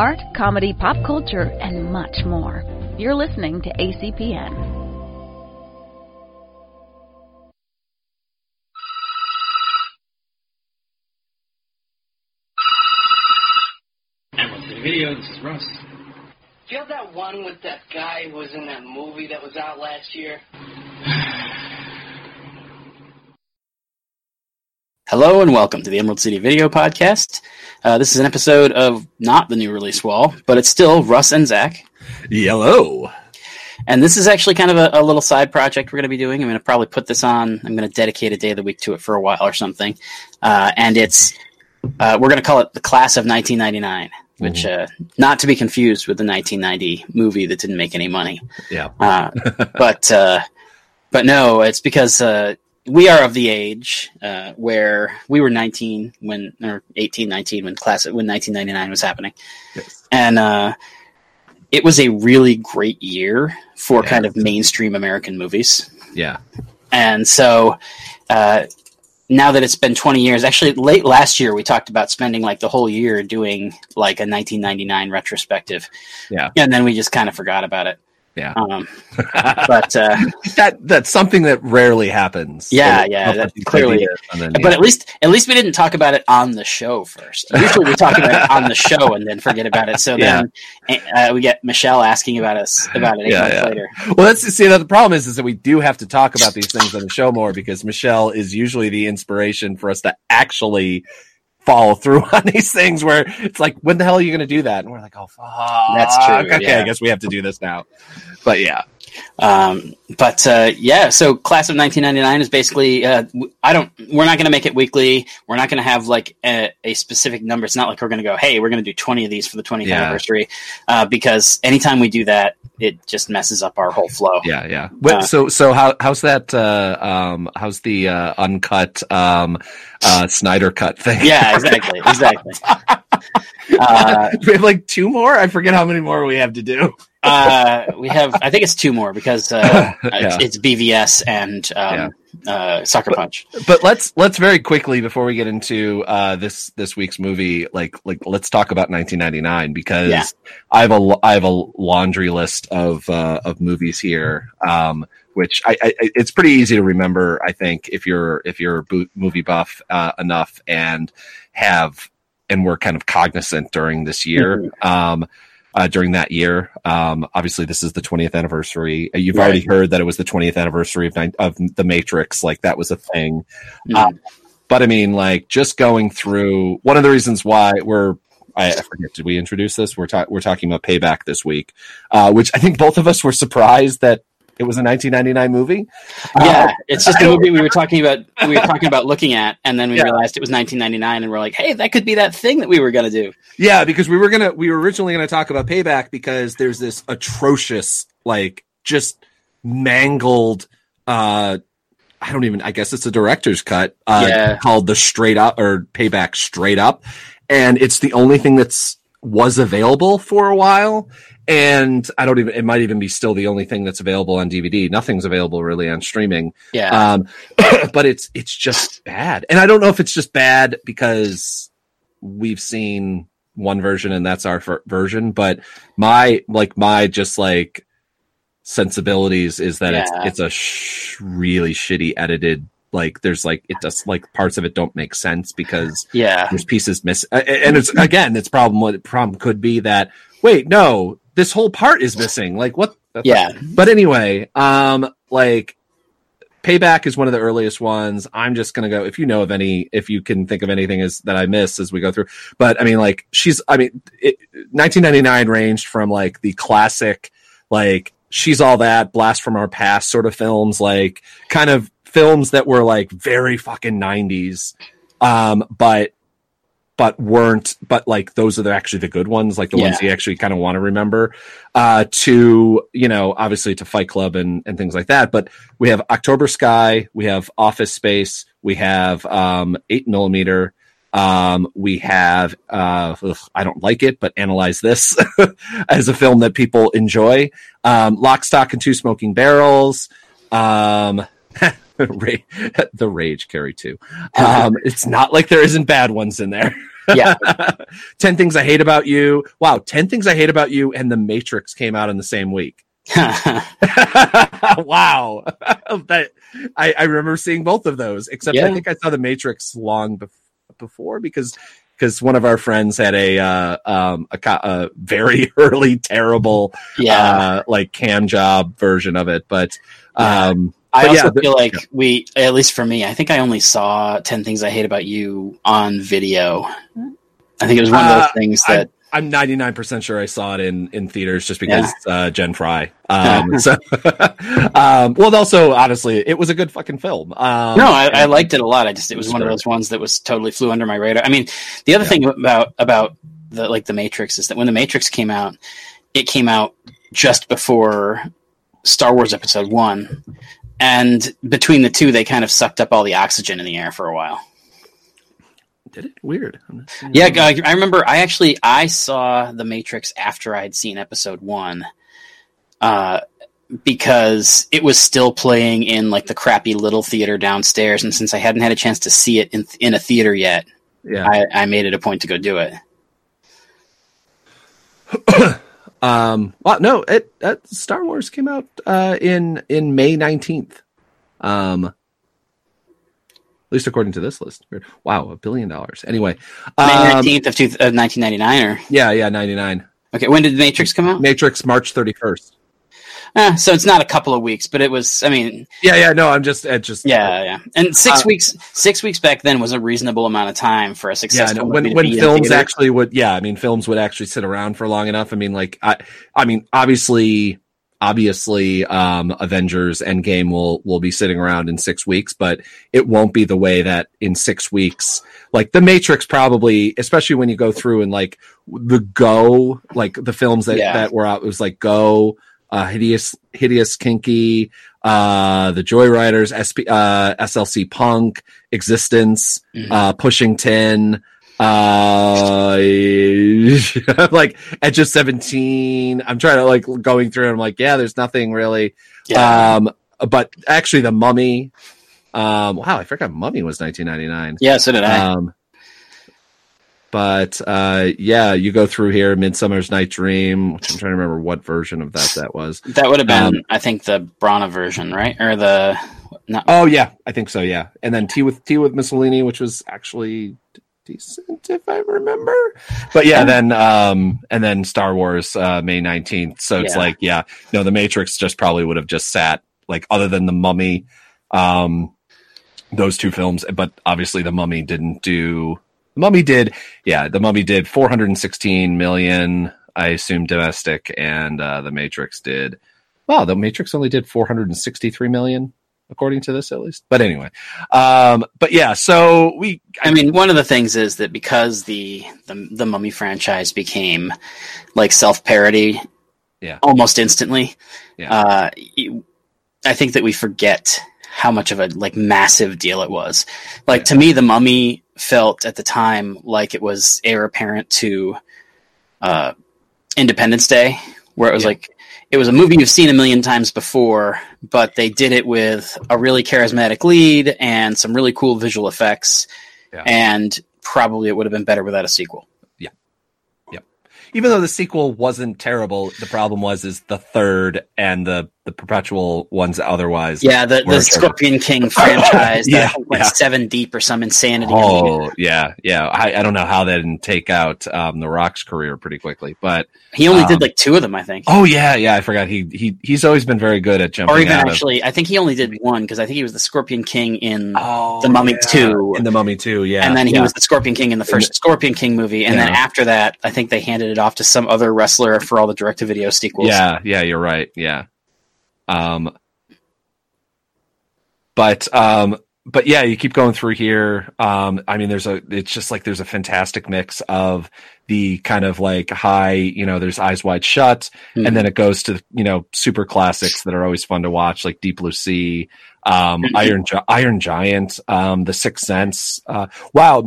art, comedy, pop culture, and much more. You're listening to ACPN. Emerald City Video, this is Russ. Do you have that one with that guy who was in that movie that was out last year? Hello and welcome to the Emerald City Video Podcast. Uh, this is an episode of not the new release wall, but it's still Russ and Zach. Yellow. And this is actually kind of a, a little side project we're going to be doing. I'm going to probably put this on. I'm going to dedicate a day of the week to it for a while or something. Uh, and it's uh, we're going to call it the Class of 1999, which uh, not to be confused with the 1990 movie that didn't make any money. Yeah. Uh, but uh, but no, it's because uh, we are of the age uh, where we were 19 when or 18, 19 when class when 1999 was happening, Yes. and uh, it was a really great year for Yeah. kind of mainstream American movies. Yeah. And so uh, now that it's been 20 years, actually late last year, we talked about spending like the whole year doing like a 1999 retrospective. Yeah. And then we just kind of forgot about it. Yeah. Um, but uh, that that's something that rarely happens. Yeah, Like, yeah, that clearly- like this, and then, but yeah. at least at least we didn't talk about it on the show first. Usually we talk about it on the show and then forget about it. So then uh, we get Michelle asking about us about it eight Yeah, months yeah. later. well, that's see that the problem is is that we do have to talk about these things on the show more because Michelle is usually the inspiration for us to actually follow through on these things. Where it's like, when the hell are you going to do that? And we're like, oh, fuck. That's true, Okay, yeah. I guess we have to do this now. But yeah, Um, but uh, yeah, so class of 1999 is basically uh, I don't we're not going to make it weekly. We're not going to have like a, a specific number. It's not like we're going to go, hey, we're going to do 20 of these for the 20th Yeah. anniversary, uh, because anytime we do that, it just messes up our whole flow. yeah, yeah. Wait, Uh, so so how how's that? Uh, um, how's the uh, uncut um, uh, Snyder cut thing? Yeah, exactly, exactly. Uh, we have like two more. I forget how many more we have to do. Uh, we have, I think it's two more because uh, Yeah. it's, it's BVS and um, uh, Sucker Punch. But let's let's very quickly before we get into uh, this this week's movie, like like let's talk about 1999 because Yeah. I have a I have a laundry list of uh, of movies here. Um, which I, I, it's pretty easy to remember. I think if you're if you're a movie buff uh, enough and have and we're kind of cognizant during this year. Um, uh, during that year, um, obviously this is the 20th anniversary. Uh, You've Right. already heard that it was the 20th anniversary of nine, of the Matrix. Like that was a thing. Mm. Uh, but I mean, like just going through one of the reasons why we're I, forget did we introduce this? We're talking we're talking about Payback this week, uh, which I think both of us were surprised that it was a 1999 movie. Yeah, Uh, it's just a movie we were talking about. We were talking about looking at, and then we Yeah. realized it was 1999, and we're like, "Hey, that could be that thing that we were going to do." Yeah, because we were gonna we were originally gonna talk about Payback because there's this atrocious, like just mangled uh I don't even I guess it's a director's cut uh Yeah. called the straight up or Payback straight up. And it's the only thing that's was available for a while. And I don't even it might even be still the only thing that's available on DVD. Nothing's available really on streaming. Yeah, Um, but it's it's just bad, and I don't know if it's just bad because we've seen one version and that's our version. But my like my just like sensibilities is that Yeah. it's it's a sh- really shitty edited. Like there's like it does like parts of it don't make sense because yeah, there's pieces missing, and it's again its problem. What problem could be that wait no this whole part is missing. Like what? yeah. but anyway, um, like Payback is one of the earliest ones. I'm just gonna go if you know of any, if you can think of anything as that I miss as we go through. But I mean, like she's, I mean, it, 1999 ranged from like the classic, like she's all that, blast from our past sort of films, like kind of films that were like very fucking 90s, um, but but weren't but like those are the, actually the good ones like the ones Yeah. you actually kind of want to remember uh to you know obviously to fight club and and things like that but we have october sky we have office space we have um eight millimeter um we have uh ugh, i don't like it but analyze this as a film that people enjoy um lock stock and two smoking barrels um The rage Carrie too um it's not like there isn't bad ones in there Yeah. 10 Things I Hate About You. Wow, 10 Things I Hate About You and The Matrix came out in the same week. wow. that, I, I remember seeing both of those, except I think I saw The Matrix long bef- before because because one of our friends had a uh, um a, co- a very early terrible yeah. uh like cam job version of it but Yeah. I but also yeah, the- feel like we, at least for me, I think I only saw 10 Things I Hate About You on video. I think it was one of those Uh, things that, I'm 99% sure I saw it in, in theaters just because uh, Jen Fry. Um, so, um, well, also, honestly, it was a good fucking film. Um, no, I, I liked it a lot. I just, it was one of those ones that was totally flew under my radar. I mean, the other Yeah. thing about, about the, like the Matrix is that when the Matrix came out, it came out just before Star Wars Episode One, and between the two, they kind of sucked up all the oxygen in the air for a while. Did it? Weird. I'm not seeing Yeah. I, I remember. I actually I saw the Matrix after I'd seen Episode One, uh, because it was still playing in like the crappy little theater downstairs, and since I hadn't had a chance to see it in in a theater yet, Yeah. I, I made it a point to go do it. Um, well, no, it, uh, Star Wars came out uh, in in May 19th. Um, at least according to this list. Wow, a billion dollars. Anyway, May um, nineteenth of, two, of nineteen ninety nine, or yeah, yeah, 99. okay, when did the Matrix come out? Matrix March 31st. Eh, so it's not a couple of weeks, but it was. I mean, Yeah, yeah, no, I'm just, it just, yeah, yeah. And six Uh, weeks, six weeks back then was a reasonable amount of time for a yeah. successful No, movie when when films actually would, yeah, I mean, films would actually sit around for long enough. I mean, like, I, I mean, obviously, obviously, um, Avengers Endgame will will be sitting around in six weeks, but it won't be the way that in six weeks, like the Matrix, probably, especially when you go through and like the Go, like the films that Yeah. that were out, it was like Go. Uh, hideous, hideous, kinky, uh, the Joyriders, SP, uh, SLC Punk, Existence, Mhm. uh, Pushing Tin, uh, like Edge of 17. I'm trying to like going through and I'm like, yeah, there's nothing really. yeah. Um, but actually the Mummy, um, wow, I forgot Mummy was 1999. yeah, so did I. Um, but uh, yeah, you go through here, Midsummer's Night Dream. Which I'm trying to remember what version of that that was. That would have been, Um, I think, the Branagh version, right? Or the not, Oh yeah, I think so. Yeah, and then Tea with Tea with Mussolini, which was actually decent if I remember. But yeah, then um, and then Star Wars uh, May nineteenth. So it's Yeah. like yeah, no, the Matrix just probably would have just sat like other than the Mummy, um, those two films. But obviously, the Mummy didn't do. Mummy did, yeah, the Mummy did four hundred and sixteen million. I assume domestic, and uh, the Matrix did. Wow, the Matrix only did four hundred and sixty-three million according to this at least. But anyway, um, but yeah, so we, I mean, one of the things is that because the the, the Mummy franchise became like self parody, Yeah. almost instantly. Yeah. Uh, I think that we forget how much of a like massive deal it was. Like Yeah. to me, the Mummy felt at the time like it was heir apparent to uh, Independence Day, where it was Yeah. like it was a movie you've seen a million times before, but they did it with a really charismatic lead and some really cool visual effects, Yeah. and probably it would have been better without a sequel. Yeah, yeah. Even though the sequel wasn't terrible, the problem was is the third and the the perpetual ones otherwise. Yeah, the, the Scorpion King franchise, Yeah, went yeah. seven deep or some insanity. Oh yeah, yeah. I, I don't know how that didn't take out um, the Rock's career pretty quickly, but He only Um, did like two of them, I think. oh yeah, yeah. I forgot he he he's always been very good at jumping or even out of- actually, I think he only did one because I think he was the Scorpion King in, Oh, The Mummy yeah. 2. in the Mummy two, yeah, and then he yeah. was the Scorpion King in the first Scorpion King movie, and then after that, I think they handed it off to some other wrestler for all the direct-to-video sequels. Yeah, yeah, you're right. Yeah. Um but um but yeah, you keep going through here. Um I mean there's a it's just like there's a fantastic mix of the kind of like high, you know, there's eyes wide shut Mhm. and then it goes to, you know, super classics that are always fun to watch like Deep Blue Sea, um Mhm. Iron Gi- Iron Giant, um The Sixth Sense. Uh wow,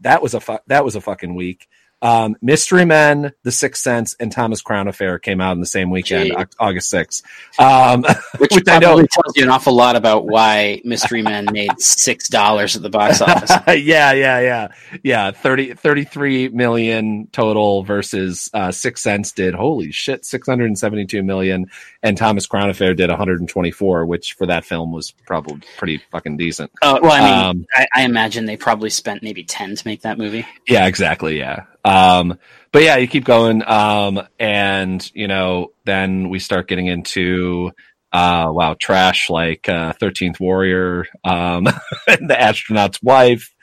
that was a fu- that was a fucking week. Um, Mystery Men, The Sixth Sense, and Thomas Crown Affair came out in the same weekend, Gee. August 6th. Um, Which, Which I know- probably tells you an awful lot about why Mystery Men made six dollars at the box office. yeah, yeah, yeah. Yeah, 30, 33 million total versus uh, Six Sense did, holy shit, 672 million. And Thomas Crown Affair did 124, which for that film was probably pretty fucking decent. Uh, well, I mean, Um, I, I imagine they probably spent maybe ten to make that movie. Yeah, exactly. Yeah. Um, but yeah, you keep going. Um, and you know, then we start getting into, uh, wow, trash like, uh, 13th Warrior, um, and the astronaut's wife.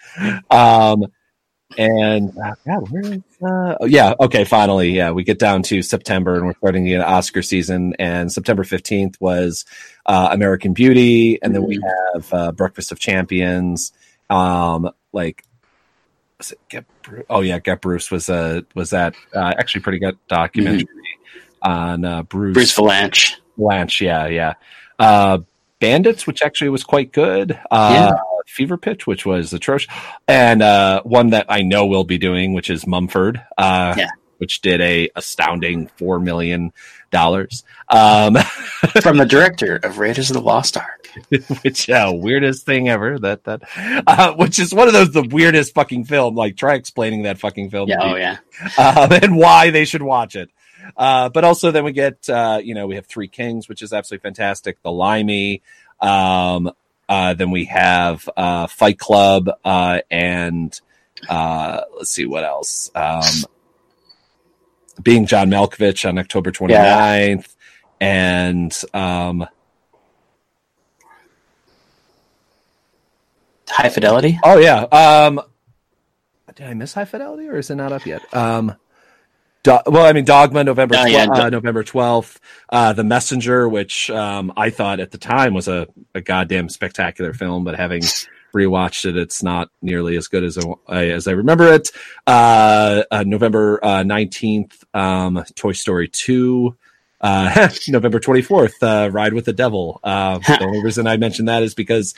Um, and uh, God, where is, uh, oh, yeah, okay, finally, yeah, we get down to September and we're starting to get Oscar season. And September 15th was, uh, American Beauty. And then we have, uh, Breakfast of Champions. Um, like, was it Get Bruce? Oh yeah, Get Bruce was uh was that uh, actually pretty good documentary on uh, Bruce Bruce Vilanch. Blanche. Yeah, yeah. Uh, Bandits, which actually was quite good. Uh, Fever Pitch, which was atrocious, and uh, one that I know we'll be doing, which is Mumford. Uh, Yeah. Which did a astounding four million dollars. Um, from the director of Raiders of the Lost Ark. which uh, weirdest thing ever. That that, uh, which is one of those the weirdest fucking film. Like, try explaining that fucking film. to Yeah, oh yeah. um, and why they should watch it. Uh, but also then we get, uh, you know, we have Three Kings, which is absolutely fantastic. The Limey. Um, uh, then we have uh, Fight Club, uh, and uh, let's see what else. Um, being John Malkovich on October 29th. And um, High Fidelity. Oh yeah. Um, did I miss High Fidelity, or is it not up yet? Um, Do- well, I mean, Dogma, November Oh, twe- yeah, uh, November twelfth. Uh, the Messenger, which um, I thought at the time was a, a goddamn spectacular film, but having rewatched it, it's not nearly as good as I, as I remember it. Uh, uh, November nineteenth, um, Toy Story two. Uh, November 24th, uh, Ride with the Devil. Uh, the only reason I mentioned that is because,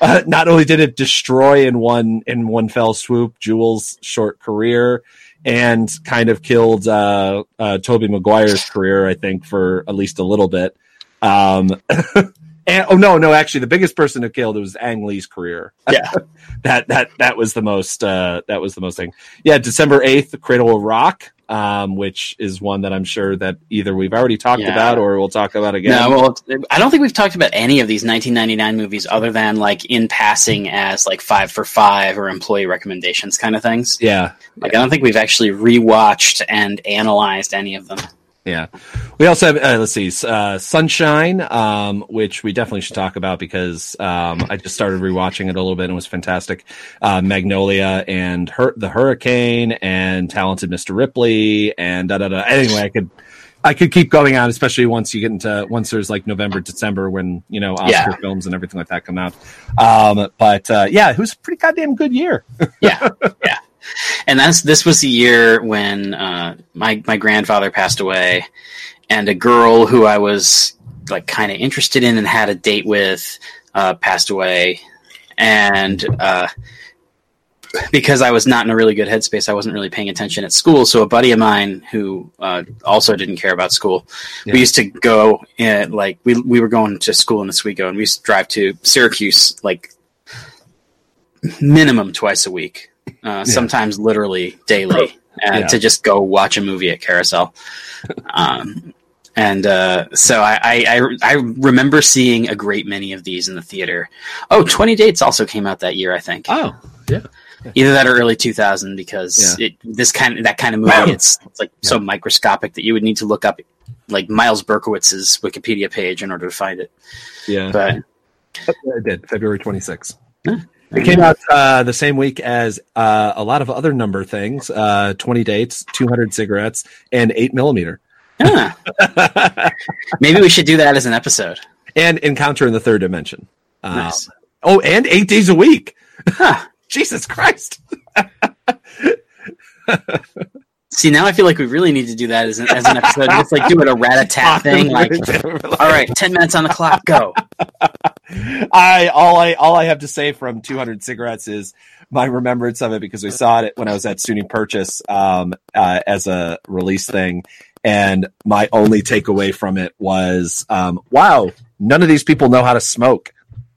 uh, not only did it destroy in one, in one fell swoop Jewel's short career and kind of killed, uh, uh, Tobey Maguire's career, I think, for at least a little bit. Um, and, oh no, no, actually the biggest person who killed it was Ang Lee's career. Yeah. that, that, that was the most, uh, that was the most thing. Yeah. December 8th, The Cradle of Rock. Um, which is one that I'm sure that either we've already talked Yeah. about or we'll talk about again. No, well, I don't think we've talked about any of these 1999 movies other than like in passing as like five for five or employee recommendations kind of things. yeah, Like I don't think we've actually rewatched and analyzed any of them. Yeah. We also have, uh, let's see, uh, Sunshine, um, which we definitely should talk about because, um, I just started rewatching it a little bit and it was fantastic. Uh, Magnolia and Hur- the Hurricane and Talented Mr. Ripley and da da da. Anyway, I could, I could keep going on, especially once you get into, once there's like November, December when, you know, Oscar Yeah. films and everything like that come out. Um, but, uh, yeah, it was a pretty goddamn good year. Yeah, yeah. And that's this was the year when uh, my my grandfather passed away, and a girl who I was like kind of interested in and had a date with uh, passed away, and uh, because I was not in a really good headspace, I wasn't really paying attention at school. So a buddy of mine who uh, also didn't care about school, Yeah. we used to go and like we we were going to school in Oswego, and we used to drive to Syracuse like minimum twice a week, uh, sometimes literally daily, uh, Yeah. to just go watch a movie at Carousel. Um, and uh, so I, I, I, I remember seeing a great many of these in the theater. Oh, 20 Dates also came out that year, I think. Oh, yeah. Either that or early 2000 because Yeah. it this kind of that kind of movie it's, it's like so microscopic that you would need to look up like Myles Berkowitz's Wikipedia page in order to find it. Yeah. But It did, February 26th. It came out uh, the same week as uh, a lot of other number things uh, 20 dates, 200 cigarettes, and 8 millimeter. Huh. maybe we should do that as an episode. and Encounter in the Third Dimension. Um, Nice. Oh, and eight days a week. Huh. Jesus Christ. See, now I feel like we really need to do that as an, as an episode. Just like do it a rat a tat thing. Like, all right, ten minutes on the clock, go. I all I all I have to say from 200 cigarettes is my remembrance of it because we saw it when I was at SUNY Purchase um, uh, as a release thing, and my only takeaway from it was, um, wow, none of these people know how to smoke.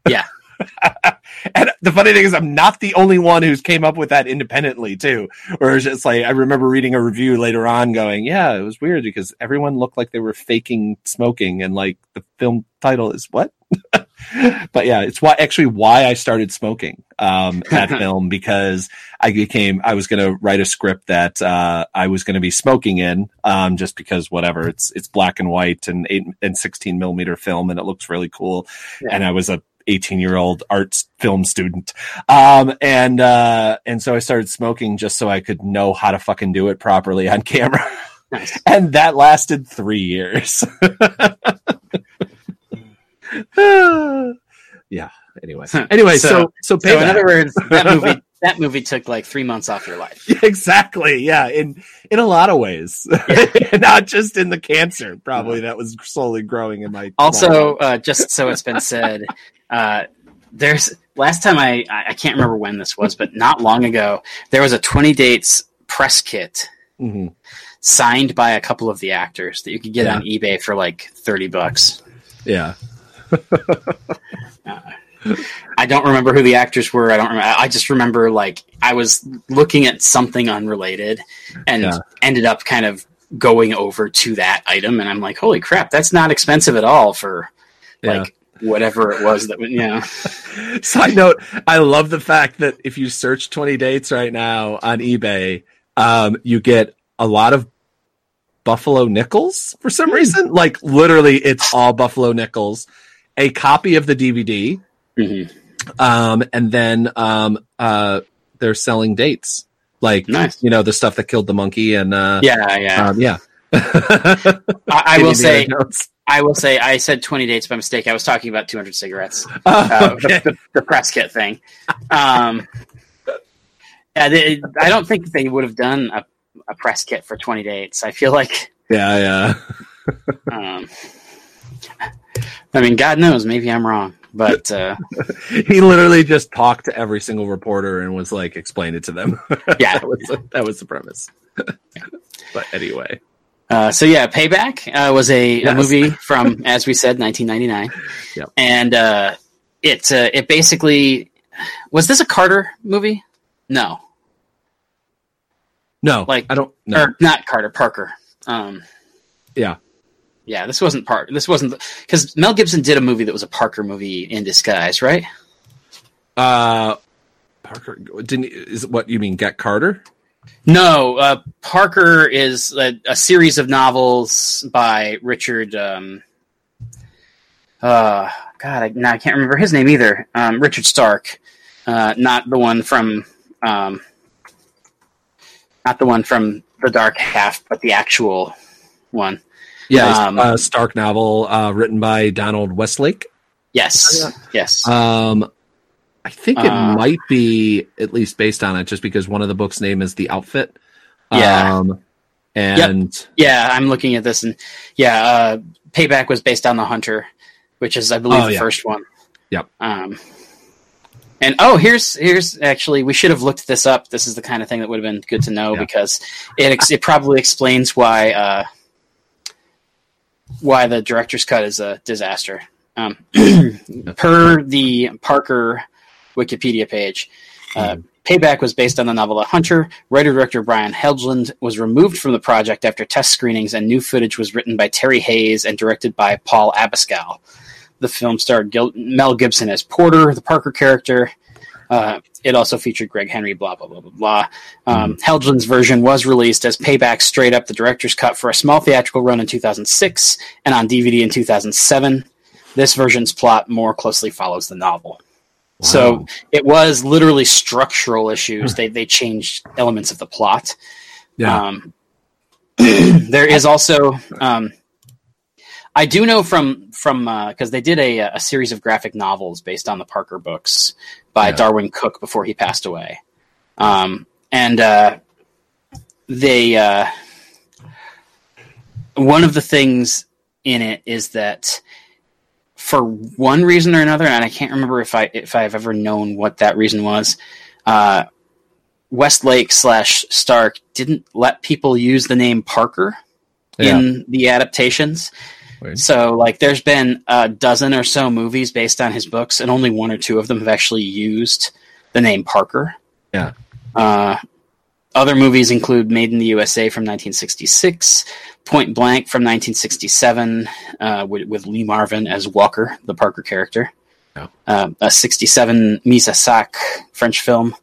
Yeah. and the funny thing is, I'm not the only one who's came up with that independently too. Where it's just like I remember reading a review later on, going, "Yeah, it was weird because everyone looked like they were faking smoking, and like the film title is what." but yeah, it's why actually why I started smoking um, that film because I became I was going to write a script that uh, I was going to be smoking in um, just because whatever it's it's black and white and eight and sixteen millimeter film and it looks really cool Yeah. and I was a 18 year old arts film student um, and uh, and so I started smoking just so I could know how to fucking do it properly on camera Nice. and that lasted three years. yeah. Anyway. Anyway, so So- so, So in other words, that movie that movie took like three months off your life. exactly. Yeah. In in a lot of ways, not just in the cancer. Probably that was slowly growing in my. Also, uh, just so it's been said, uh, there's last time I I can't remember when this was, but not long ago there was a 20 dates press kit Mhm. signed by a couple of the actors that you could get Yeah. on eBay for like 30 bucks. Yeah. I don't remember who the actors were. I don't remember. I just remember like I was looking at something unrelated and Yeah. ended up kind of going over to that item and I'm like, "Holy crap, that's not expensive at all for Yeah. like whatever it was that you know." Side note: I love the fact that if you search 20 dates right now on eBay, um, you get a lot of Buffalo nickels for some reason. Like literally, it's all Buffalo nickels. A copy of the DVD, Mhm. um, and then um, uh, they're selling dates, like Nice. you know the stuff that killed the monkey, and uh, Yeah, yeah. um, yeah. I, I will say, I will say, I said 20 dates by mistake. I was talking about 200 cigarettes. Oh, Uh, okay. the, the, the press kit thing. Um, yeah, they, I don't think they would have done a, a press kit for 20 dates. I feel like, yeah, yeah. um, I mean, God knows, maybe I'm wrong, but uh, he literally just talked to every single reporter and was like, explain it to them. yeah. that, was that was the premise. but anyway, Uh, so yeah, Payback uh, was a, a movie from, as we said, 1999, Yep. and uh, it uh, it basically was this a Carter movie? No, no, Like- I don't know. or not Carter Parker. Um, Yeah. Yeah, this wasn't part. This wasn't because Mel Gibson did a movie that was a Parker movie in disguise, right? Uh, Parker didn't is it what you mean? Get Carter? No, uh, Parker is a, a series of novels by Richard. Um, uh, God, I, no, I can't remember his name either. Um, Richard Stark, uh, not the one from, um, not the one from the Dark Half, but the actual one. Yeah, Um, uh, Stark novel uh, written by Donald Westlake. Yes, yes. Um, I think it Uh, might be at least based on it, just because one of the books' name is The Outfit. Yeah. Um, and Yeah, I'm looking at this, and yeah, uh, Payback was based on The Hunter, which is, I believe, Oh, the yeah. first one. Yep. Um, and oh, here's here's actually we should have looked this up. This is the kind of thing that would have been good to know Yeah. because it ex- it probably explains why uh, why the director's cut is a disaster. Um, per the Parker Wikipedia page, uh, Payback was based on the novel The Hunter. Writer director Brian Helgeland was removed from the project after test screenings, and new footage was written by Terry Hayes and directed by Paul Abascal. The film starred Gil- Mel Gibson as Porter, the Parker character. Uh, it also featured Greg Henry, blah, blah, blah, blah, blah. Um, Helgeland's version was released as Payback straight up the director's cut for a small theatrical run in 2006 and on DVD in 2007. This version's plot more closely follows the novel. So it was literally structural issues. they they changed elements of the plot. yeah, Um, there is also um, I do know from from because they did a a series of graphic novels based on the Parker books by Yeah. Darwyn Cooke before he passed away, um, and uh, they uh, one of the things in it is that for one reason or another, and I can't remember if I if I've ever known what that reason was. Uh, Westlake slash Stark didn't let people use the name Parker Yeah. in the adaptations. Weird. So, like, there's been a dozen or so movies based on his books, and only one or two of them have actually used the name Parker. Yeah. Uh, other movies include Made in the USA from 1966, Point Blank from 1967, uh, with, with Lee Marvin as Walker, the Parker character. Uh, a 67 Mise à Sac French film.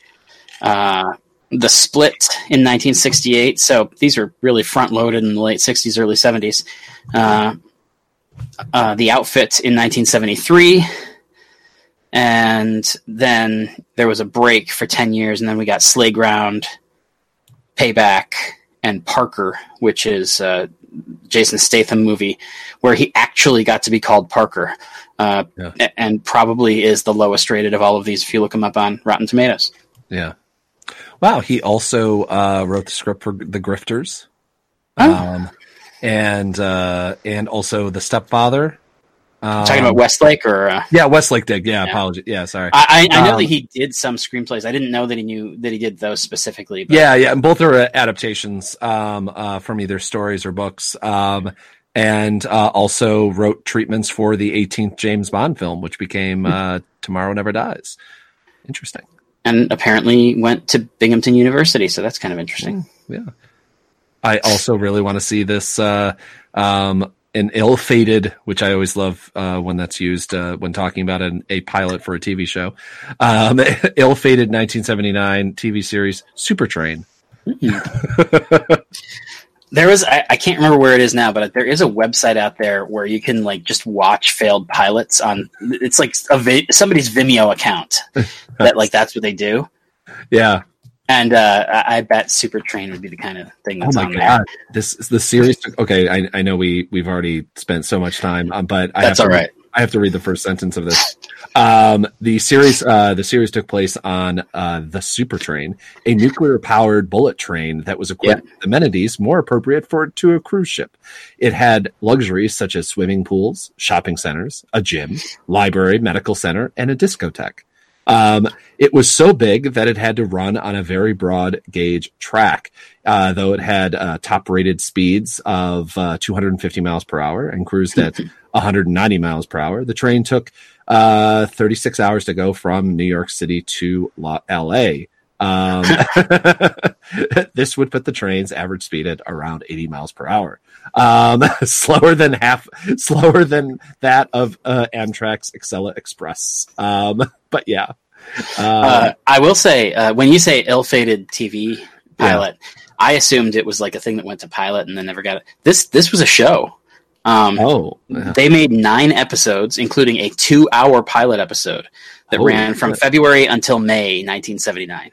Uh, the Split in 1968. So these are really front loaded in the late 60s, early 70s. Uh, uh, the Outfit in 1973. And then there was a break for 10 years, and then we got Slayground, Payback, and Parker, which is a Jason Statham movie where he actually got to be called Parker. Uh, Yeah. And probably is the lowest rated of all of these if you look him up on Rotten Tomatoes. Yeah. Wow. He also uh, wrote the script for The Grifters, Oh. um, and uh, and also The Stepfather. Um, Talking about Westlake, or uh, yeah, Westlake did. Yeah, Yeah. apology. Yeah, sorry. I, I I know Um, that he did some screenplays. I didn't know that he knew that he did those specifically. But Yeah, yeah, and both are uh, adaptations um, uh, from either stories or books. Um, and uh, also wrote treatments for the 18th James Bond film, which became uh, Tomorrow Never Dies. Interesting. and apparently went to Binghamton University, so that's kind of interesting. Yeah. I also really want to see this uh, um, an ill-fated, which I always love uh, when that's used uh, when talking about an, a pilot for a TV show. Um, ill-fated 1979 TV series Super Train. There was I, I can't remember where it is now, but there is a website out there where you can like just watch failed pilots on. It's like a somebody's Vimeo account that like that's what they do. Yeah. And uh, I, I bet Super Train would be the kind of thing Oh that's my on there. god! This the series. Took, okay, I, I know we we've already spent so much time, um, but I That's have all to, right. I have to read the first sentence of this. Um, the series uh, the series took place on uh, the Super Train, a nuclear powered bullet train that was equipped with amenities more appropriate for to a cruise ship. It had luxuries such as swimming pools, shopping centers, a gym, library, medical center, and a discotheque. Um, it was so big that it had to run on a very broad gauge track, uh, though it had uh, top rated speeds of uh, 250 miles per hour and cruised at 190 miles per hour. The train took uh, 36 hours to go from New York City to La- LA. Um, this would put the train's average speed at around 80 miles per hour, um, slower than half, slower than that of uh, Amtrak's Acela Express. Um, but yeah, uh, Uh, I will say uh, when you say ill-fated TV pilot, I assumed it was like a thing that went to pilot and then never got it. This this was a show. Um, oh, They made nine episodes, including a two-hour pilot episode that ran from. February until May 1979.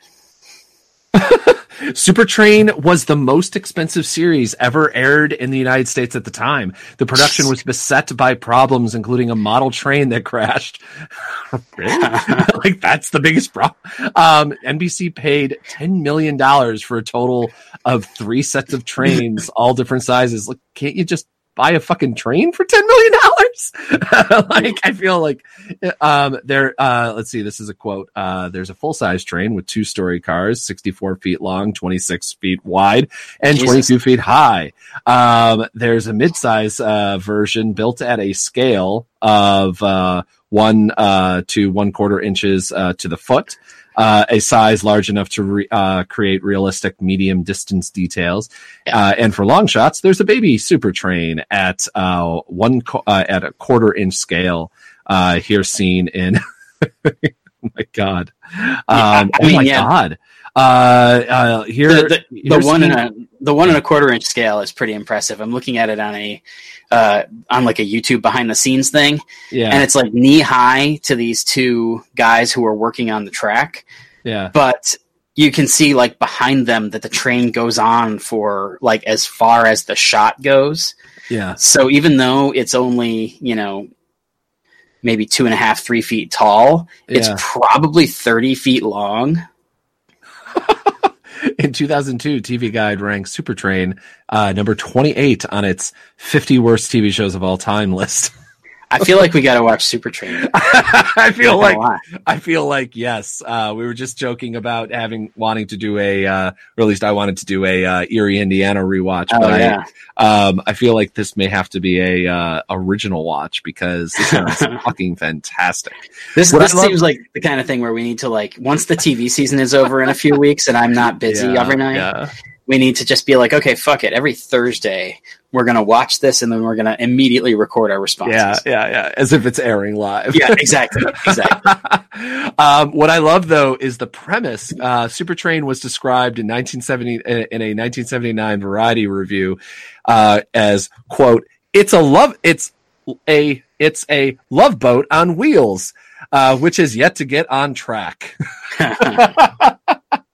Super Train was the most expensive series ever aired in the United States at the time. The production was beset by problems, including a model train that crashed. like that's the biggest problem. Um, NBC paid ten million dollars for a total of three sets of trains, all different sizes. Like, can't you just buy a fucking train for ten million dollars? like, I feel like um, there. Uh, let's see. This is a quote. Uh, there's a full size train with two story cars, 64 feet long, 26 feet wide, and Jesus. 22 feet high. Um, there's a mid size uh, version built at a scale of uh, one uh, to one quarter inches uh, to the foot. Uh, a size large enough to re- uh, create realistic medium distance details, uh, and for long shots, there's a baby super train at uh, one uh, at a quarter inch scale. Uh, here seen in. oh my god! Um, I oh my yeah. god! Uh, uh, here, The, the, the one and a the one and a quarter inch scale is pretty impressive. I'm looking at it on a uh, on like a YouTube behind the scenes thing, yeah, and it's like knee high to these two guys who are working on the track. yeah, but you can see like behind them that the train goes on for like as far as the shot goes. yeah. So even though it's only, you know, maybe two and a half, three feet tall, it's probably 30 feet long. In 2002, TV Guide ranked Supertrain uh, number 28 on its 50 worst TV shows of all time list. I feel like we got to watch Super Train. I feel like. I feel like yes. Uh, we were just joking about having wanting to do a, uh, or at least I wanted to do a uh, Erie, Indiana rewatch. Oh but yeah, I, um, I feel like this may have to be a uh, original watch because this sounds fucking fantastic. this this love- seems like the kind of thing where we need to like once the TV season is over in a few weeks and I'm not busy Yeah, every night. yeah. we need to just be like, okay, fuck it. Every Thursday, we're gonna watch this, and then we're gonna immediately record our responses. Yeah, yeah, yeah. As if it's airing live. yeah, exactly, exactly. um, what I love though is the premise. Uh, Supertrain was described in 1970 in a 1979 Variety review uh, as quote, "It's a love, it's a it's a love boat on wheels, uh, which is yet to get on track."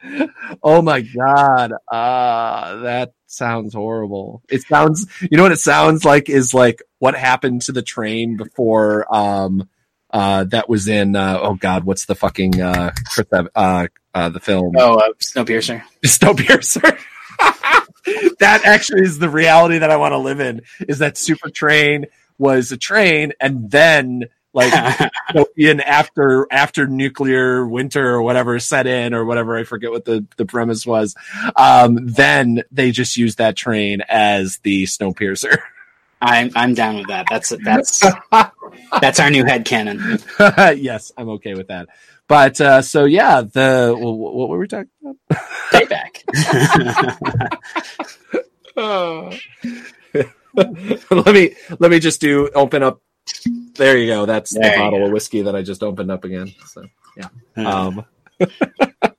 oh my god, uh, that sounds horrible. It sounds, you know what it sounds like is like what happened to the train before. Um, uh, that was in uh, oh god, what's the fucking uh, Chris uh, uh, the film oh, uh, Snowpiercer. Snowpiercer. that actually is the reality that I want to live in. Is that Super Train was a train, and then like in after after nuclear winter or whatever set in or whatever I forget what the the premise was. Um, then they just used that train as the Snowpiercer. I'm I'm down with that. That's that's that's our new head canon. yes, I'm okay with that. But uh, so yeah, the wh- what were we talking about? Payback. let me let me just do open up. There you go. That's There the bottle go. of whiskey that I just opened up again. So yeah. Um, but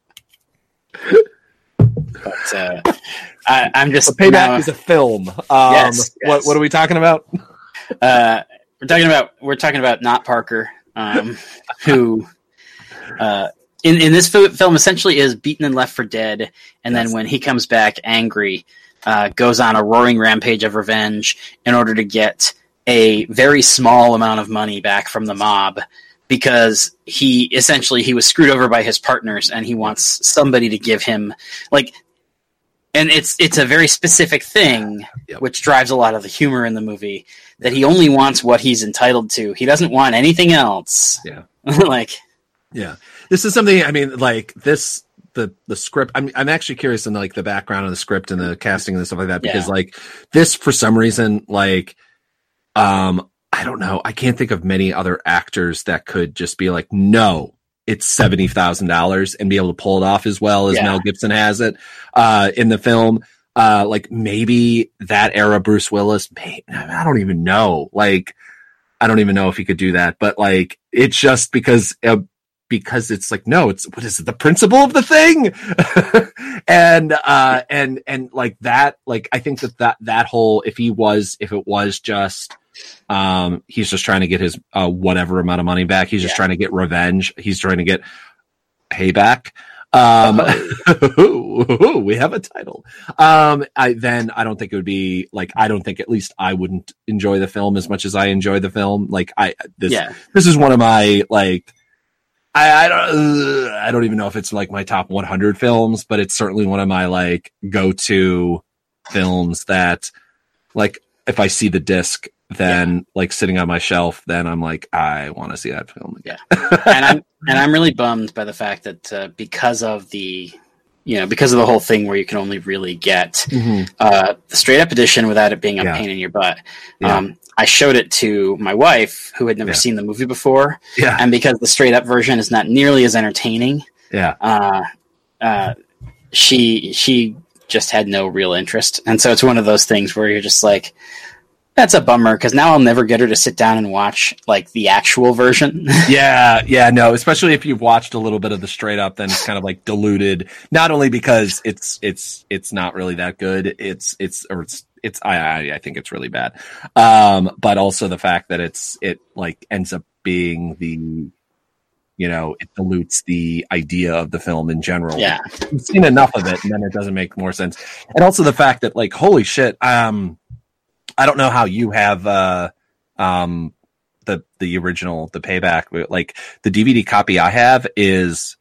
uh, I, I'm just so Payback now- is a film. Um, Yes, What yes. what are we talking about? uh, we're talking about we're talking about not Parker, um, who uh, in in this film essentially is beaten and left for dead, and then when he comes back angry, uh, goes on a roaring rampage of revenge in order to get a very small amount of money back from the mob because he essentially he was screwed over by his partners and he wants somebody to give him like and it's it's a very specific thing Yep. which drives a lot of the humor in the movie that he only wants what he's entitled to he doesn't want anything else Yeah. like Yeah, this is something. I mean, like this. The, the script I'm I'm actually curious in like the background of the script and the mm-hmm. casting and stuff like that because Yeah. like this for some reason like um I don't know. I can't think of many other actors that could just be like no it's seventy thousand dollars and be able to pull it off as well as Yeah. Mel Gibson has it uh in the film. Uh like maybe that era Bruce Willis may I don't even know. Like I don't even know if he could do that but like it's just because uh, because it's like no it's what is it the principle of the thing? And uh and and like that like i think that that that whole if he was if it was just um he's just trying to get his uh whatever amount of money back. He's just Yeah. trying to get revenge. He's trying to get payback um we have a title. Um i then i don't think it would be like i don't think at least i wouldn't enjoy the film as much as i enjoy the film. Like i this yeah. this is one of my like I, I don't I don't even know if it's like my top 100 films, but it's certainly one of my like go to films that like if I see the disc then like sitting on my shelf, then I'm like I want to see that film again. and I'm and I'm really bummed by the fact that uh, because of the you know because of the whole thing where you can only really get Mhm. uh, the straight up edition without it being a Yeah. pain in your butt. Yeah. Um, I showed it to my wife who had never Yeah. seen the movie before, Yeah, and because the straight up version is not nearly as entertaining, yeah, uh, uh, she she just had no real interest, and so it's one of those things where you're just like. That's a bummer because now I'll never get her to sit down and watch like the actual version. yeah, yeah. No, especially if you've watched a little bit of the straight up, then it's kind of like diluted. Not only because it's it's it's not really that good. It's it's or it's it's I I, I think it's really bad. Um, but also the fact that it's it like ends up being the you know it dilutes the idea of the film in general. yeah, You've seen enough of it, and then it doesn't make more sense. And also the fact that like holy shit, um, I don't know how you have uh um the the original the payback but, like the dvd copy i have is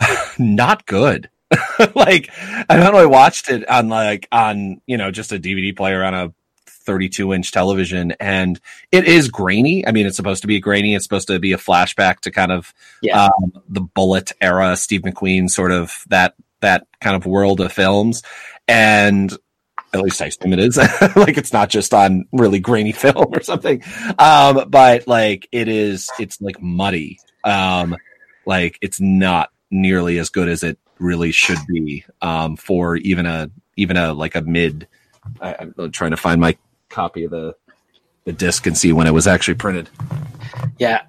not good like i only watched it on like on you know just a dvd player on a 32 inch television, and it is grainy. I mean, it's supposed to be grainy. It's supposed to be a flashback to kind of Yeah. um, the Bullitt era, Steve McQueen, sort of that that kind of world of films, and at least I assume it is. like it's not just on really grainy film or something. Um, but like it is, it's like muddy. Um, like it's not nearly as good as it really should be. Um, for even a even a like a mid. I, I'm trying to find my copy of the the disc and see when it was actually printed. Yeah,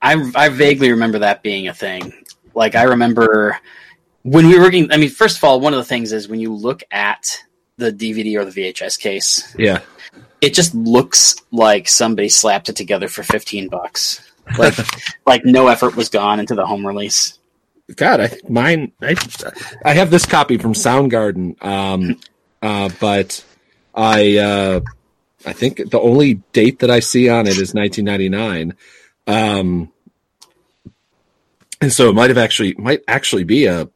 I I vaguely remember that being a thing. Like I remember when we were working. I mean, first of all, one of the things is when you look at the DVD or the VHS case, Yeah. it just looks like somebody slapped it together for fifteen bucks. Like like no effort was gone into the home release. God, I think mine. I I have this copy from Soundgarden, um, uh, but I uh, I think the only date that I see on it is 1999, um, and so it might have actually might actually be a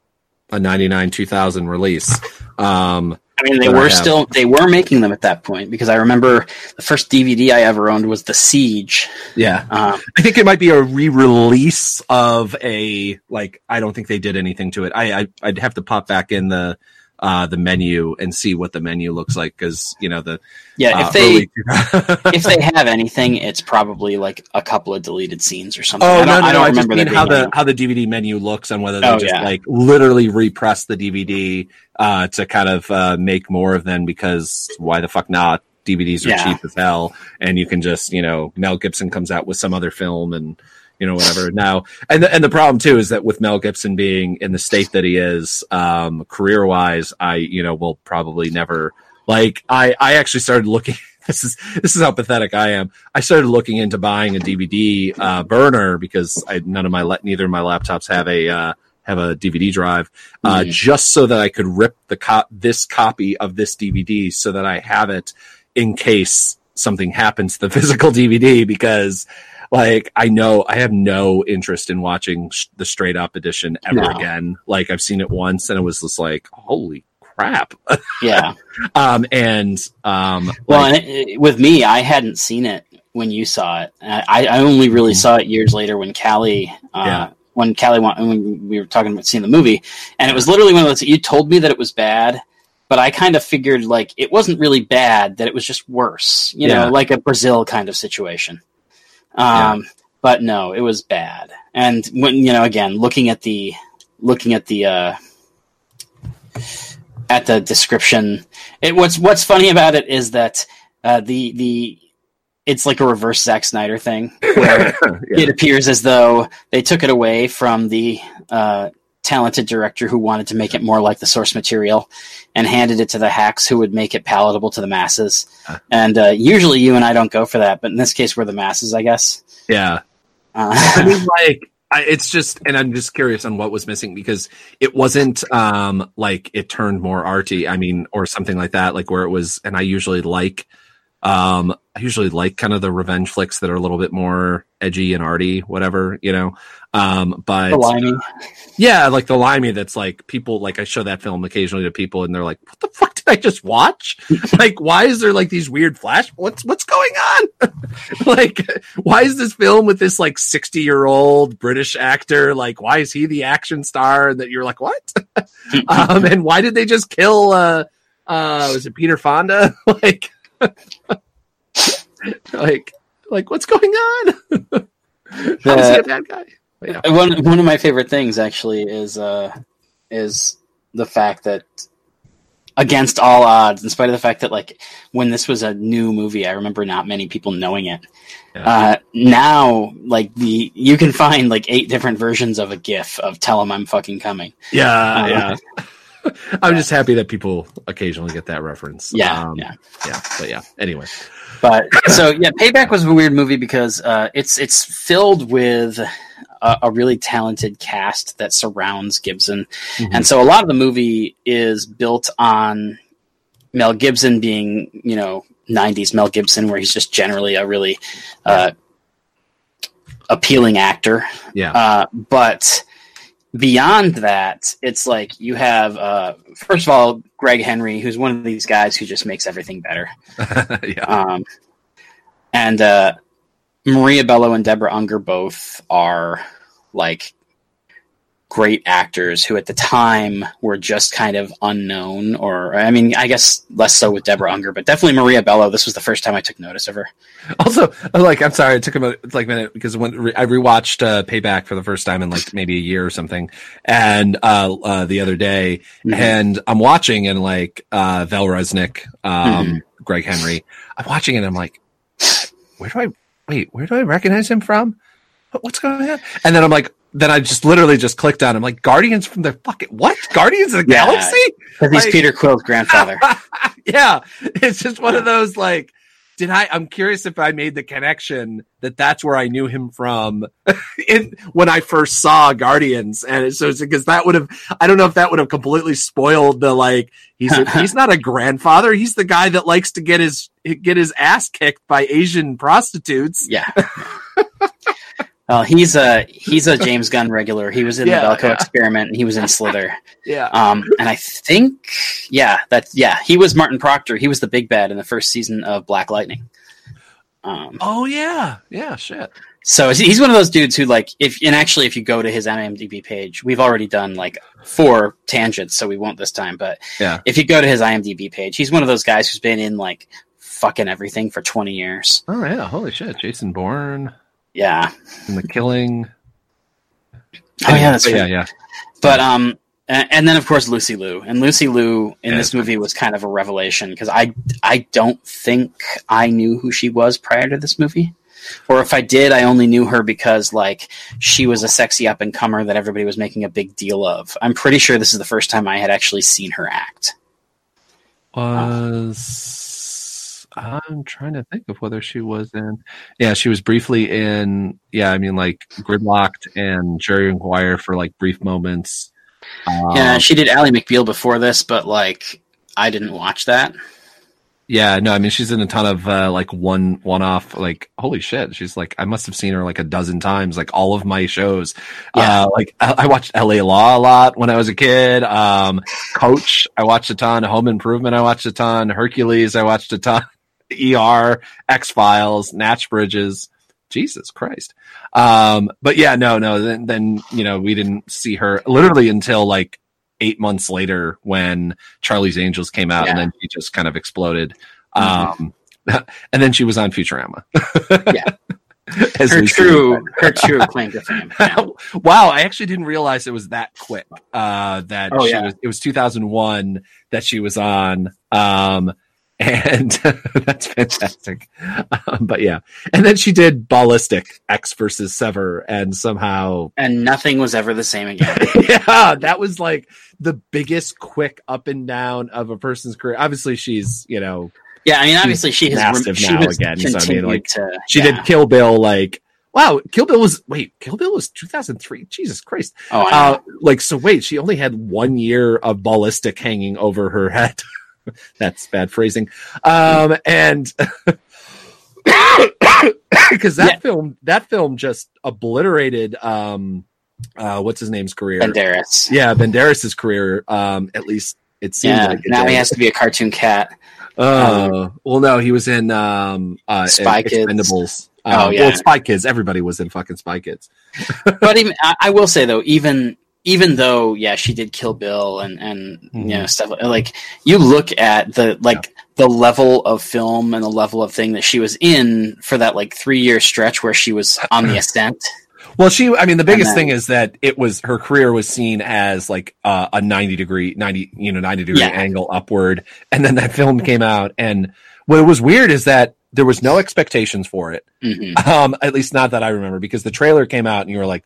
a 99 2000 release. Um, mean, they were still they were making them at that point because I remember the first DVD I ever owned was The Siege. yeah, Um, I think it might be a re-release of a like. I don't think they did anything to it. I, I I'd have to pop back in the uh the menu and see what the menu looks like because you know the yeah, uh, if they early- if they have anything, it's probably like a couple of deleted scenes or something. oh I don't, no no I no don't I remember mean how the how the DVD menu looks and whether they Oh, just yeah. like literally repress the DVD uh to kind of uh make more of them because why the fuck not DVDs are Yeah. cheap as hell and you can just you know Mel Gibson comes out with some other film and you know whatever now and the, and the problem too is that with Mel Gibson being in the state that he is um career wise I you know will probably never like I I actually started looking this is this is how pathetic I am I started looking into buying a DVD uh burner because I none of my neither of my laptops have a uh have a DVD drive uh Mhm. just so that I could rip the cop this copy of this DVD so that I have it in case something happens to the physical DVD because like I know I have no interest in watching sh- the straight up edition ever No. again. Like I've seen it once and it was just like holy crap. Yeah. um and um Well, like- and it, it- with me, I hadn't seen it when you saw it. I, I only really saw it years later when Callie, uh, Mm-hmm. Yeah. when Callie, when we were talking about seeing the movie, and it was literally one of those. You told me that it was bad, but I kind of figured like it wasn't really bad; that it was just worse. You Yeah. know, like a Brazil kind of situation. Um, but no, it was bad. And when you know, again, looking at the looking at the uh, at the description, it what's what's funny about it is that uh, the the it's like a reverse Zack Snyder thing where Yeah. it appears as though they took it away from the uh, talented director who wanted to make it more like the source material and handed it to the hacks who would make it palatable to the masses. Huh. And uh, usually you and I don't go for that, but in this case we're the masses, I guess. yeah. Uh, I mean, like, I, it's just, and I'm just curious on what was missing because it wasn't um like it turned more arty. I mean, or something like that, like where it was. And I usually like, um, I usually like kind of the revenge flicks that are a little bit more edgy and arty, whatever, you know. Um, but Limey. yeah, like the limey that's like people like I show that film occasionally to people and they're like, What the fuck did I just watch? like, why is there like these weird flash what's what's going on? like, why is this film with this like 60 year old British actor? Like, why is he the action star? And that you're like, what? um, and why did they just kill uh uh was it Peter Fonda? like like like what's going on? How is he a bad guy? Yeah. One one of my favorite things actually is uh is the fact that against all odds, in spite of the fact that like when this was a new movie, I remember not many people knowing it. Yeah. Uh, now, like the you can find like eight different versions of a GIF of "Tell him I'm fucking coming." Yeah, Uh, yeah. I'm just happy that people occasionally get that reference. Yeah, Um, yeah. yeah. But yeah. Anyway, But so yeah, Payback was a weird movie because uh, it's it's filled with a, a really talented cast that surrounds Gibson, Mhm. and so a lot of the movie is built on Mel Gibson being you know '90s Mel Gibson, where he's just generally a really uh, appealing actor. yeah, Uh, but beyond that, it's like you have uh, first of all Gregg Henry, who's one of these guys who just makes everything better. yeah. Um, and uh, Maria Bello and Deborah Unger both are like great actors who at the time were just kind of unknown or I mean I guess less so with Deborah Unger but definitely Maria Bello this was the first time I took notice of her Also, like, I'm sorry, it took a like minute because when re- I rewatched uh, Payback for the first time in like maybe a year or something, and uh, uh, the other day, Mhm. and I'm watching and like uh, Val Resnick, um, Mhm. Gregg Henry, I'm watching and I'm like, where do I wait? Where do I recognize him from? What- What's going on? And then I'm like, then I just literally just clicked on. I'm like, Guardians from the fucking what? Guardians of the Yeah. Galaxy? because he's Like- Peter Quill's grandfather yeah, it's just one of those like. Did I? I'm curious if I made the connection that that's where I knew him from in, when I first saw Guardians, and it's so because that would have. I don't know if that would have completely spoiled the like. He's a, he's not a grandfather. He's the guy that likes to get his get his ass kicked by Asian prostitutes. yeah well he's a he's a James Gunn regular he was in Yeah, the Belko yeah. experiment and he was in Slither Yeah, Um, and I think, yeah, that yeah, he was Martin Proctor. He was the big bad in the first season of Black Lightning. Um, Oh yeah, yeah. Shit. so he's one of those dudes who like if and actually if you go to his IMDb page, we've already done like four tangents, so we won't this time. But Yeah. if you go to his IMDb page, he's one of those guys who's been in like fucking everything for twenty years. Oh yeah. Holy shit. Jason Bourne Yeah. and the Killing. Oh yeah, that's right. yeah, yeah. But um, and then of course Lucy Liu, and Lucy Liu in Yeah. this movie was kind of a revelation because I I don't think I knew who she was prior to this movie, or if I did, I only knew her because like she was a sexy up and comer that everybody was making a big deal of. I'm pretty sure this is the first time I had actually seen her act. was I'm trying to think of whether she was in yeah she was briefly in yeah I mean like Gridlocked and Jerry Maguire for like brief moments um, yeah, she did Ally McBeal before this, but like I didn't watch that. yeah no I mean she's in a ton of uh, like one one off like holy shit she's like I must have seen her like a dozen times like all of my shows Yeah. uh, like I, I watched LA Law a lot when I was a kid um Coach I watched a ton Home Improvement I watched a ton Hercules I watched a ton ER, X Files, Nash Bridges. Jesus Christ. Um, but yeah, no, no. Then, then you know, we didn't see her literally until like eight months later when Charlie's Angels came out, and then she just kind of exploded. Mhm. Um, and then she was on Futurama. Yeah. As Her true, her true claim to fame. Wow, I actually didn't realize it was that quick. Uh, that Oh, she yeah. was, it was 2001 that she was on. Um, and that's fantastic. Um, but yeah, and then she did Ballistic Ecks versus Sever, and somehow, And nothing was ever the same again. yeah, that was like the biggest quick up and down of a person's career. Obviously, she's you know Yeah, I mean, obviously she has massive she now again, so I mean, like, to, she yeah. did Kill Bill. Like, wow, Kill Bill was wait, Kill Bill was 2003. Jesus Christ. Oh, Uh, like so wait she only had one year of ballistic hanging over her head that's bad phrasing um and because that Yeah. film that film just obliterated um uh what's his name's career Banderas. yeah banderas's career um at least it seems Yeah, like it now did. he has to be a cartoon cat. uh, well no he was in um uh Spy Kids. expendables Oh, Um, yeah. well, Spy Kids. Everybody was in fucking Spy Kids. But even I, I will say though, even even though yeah, she did Kill Bill and and Mhm. you know stuff like you look at the like the level of film and the level of thing that she was in for that like three year stretch where she was on the ascent. Well, she, I mean, the biggest then- thing is that it was her career was seen as like uh, a 90 degree, 90, you know, 90 degree Yeah. angle upward. And then that film came out. And what was weird is that there was no expectations for it. hmm Um, at least not that I remember because the trailer came out and you were like,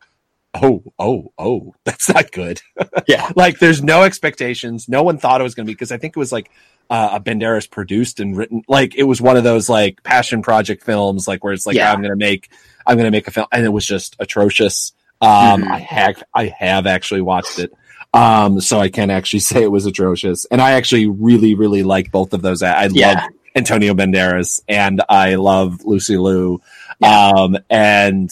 oh, oh, oh, that's not good. Yeah. like there's no expectations. No one thought it was going to be because I think it was like uh, a Banderas produced and written. Like it was one of those like passion project films, like where it's like Yeah. I'm going to make, I'm going to make a film, and it was just atrocious. Um, Mhm. I have, I have actually watched it. Um, so I can actually say it was atrocious, and I actually really, really like both of those. I Yeah. love Antonio Banderas and I love Lucy Liu. Yeah. Um, and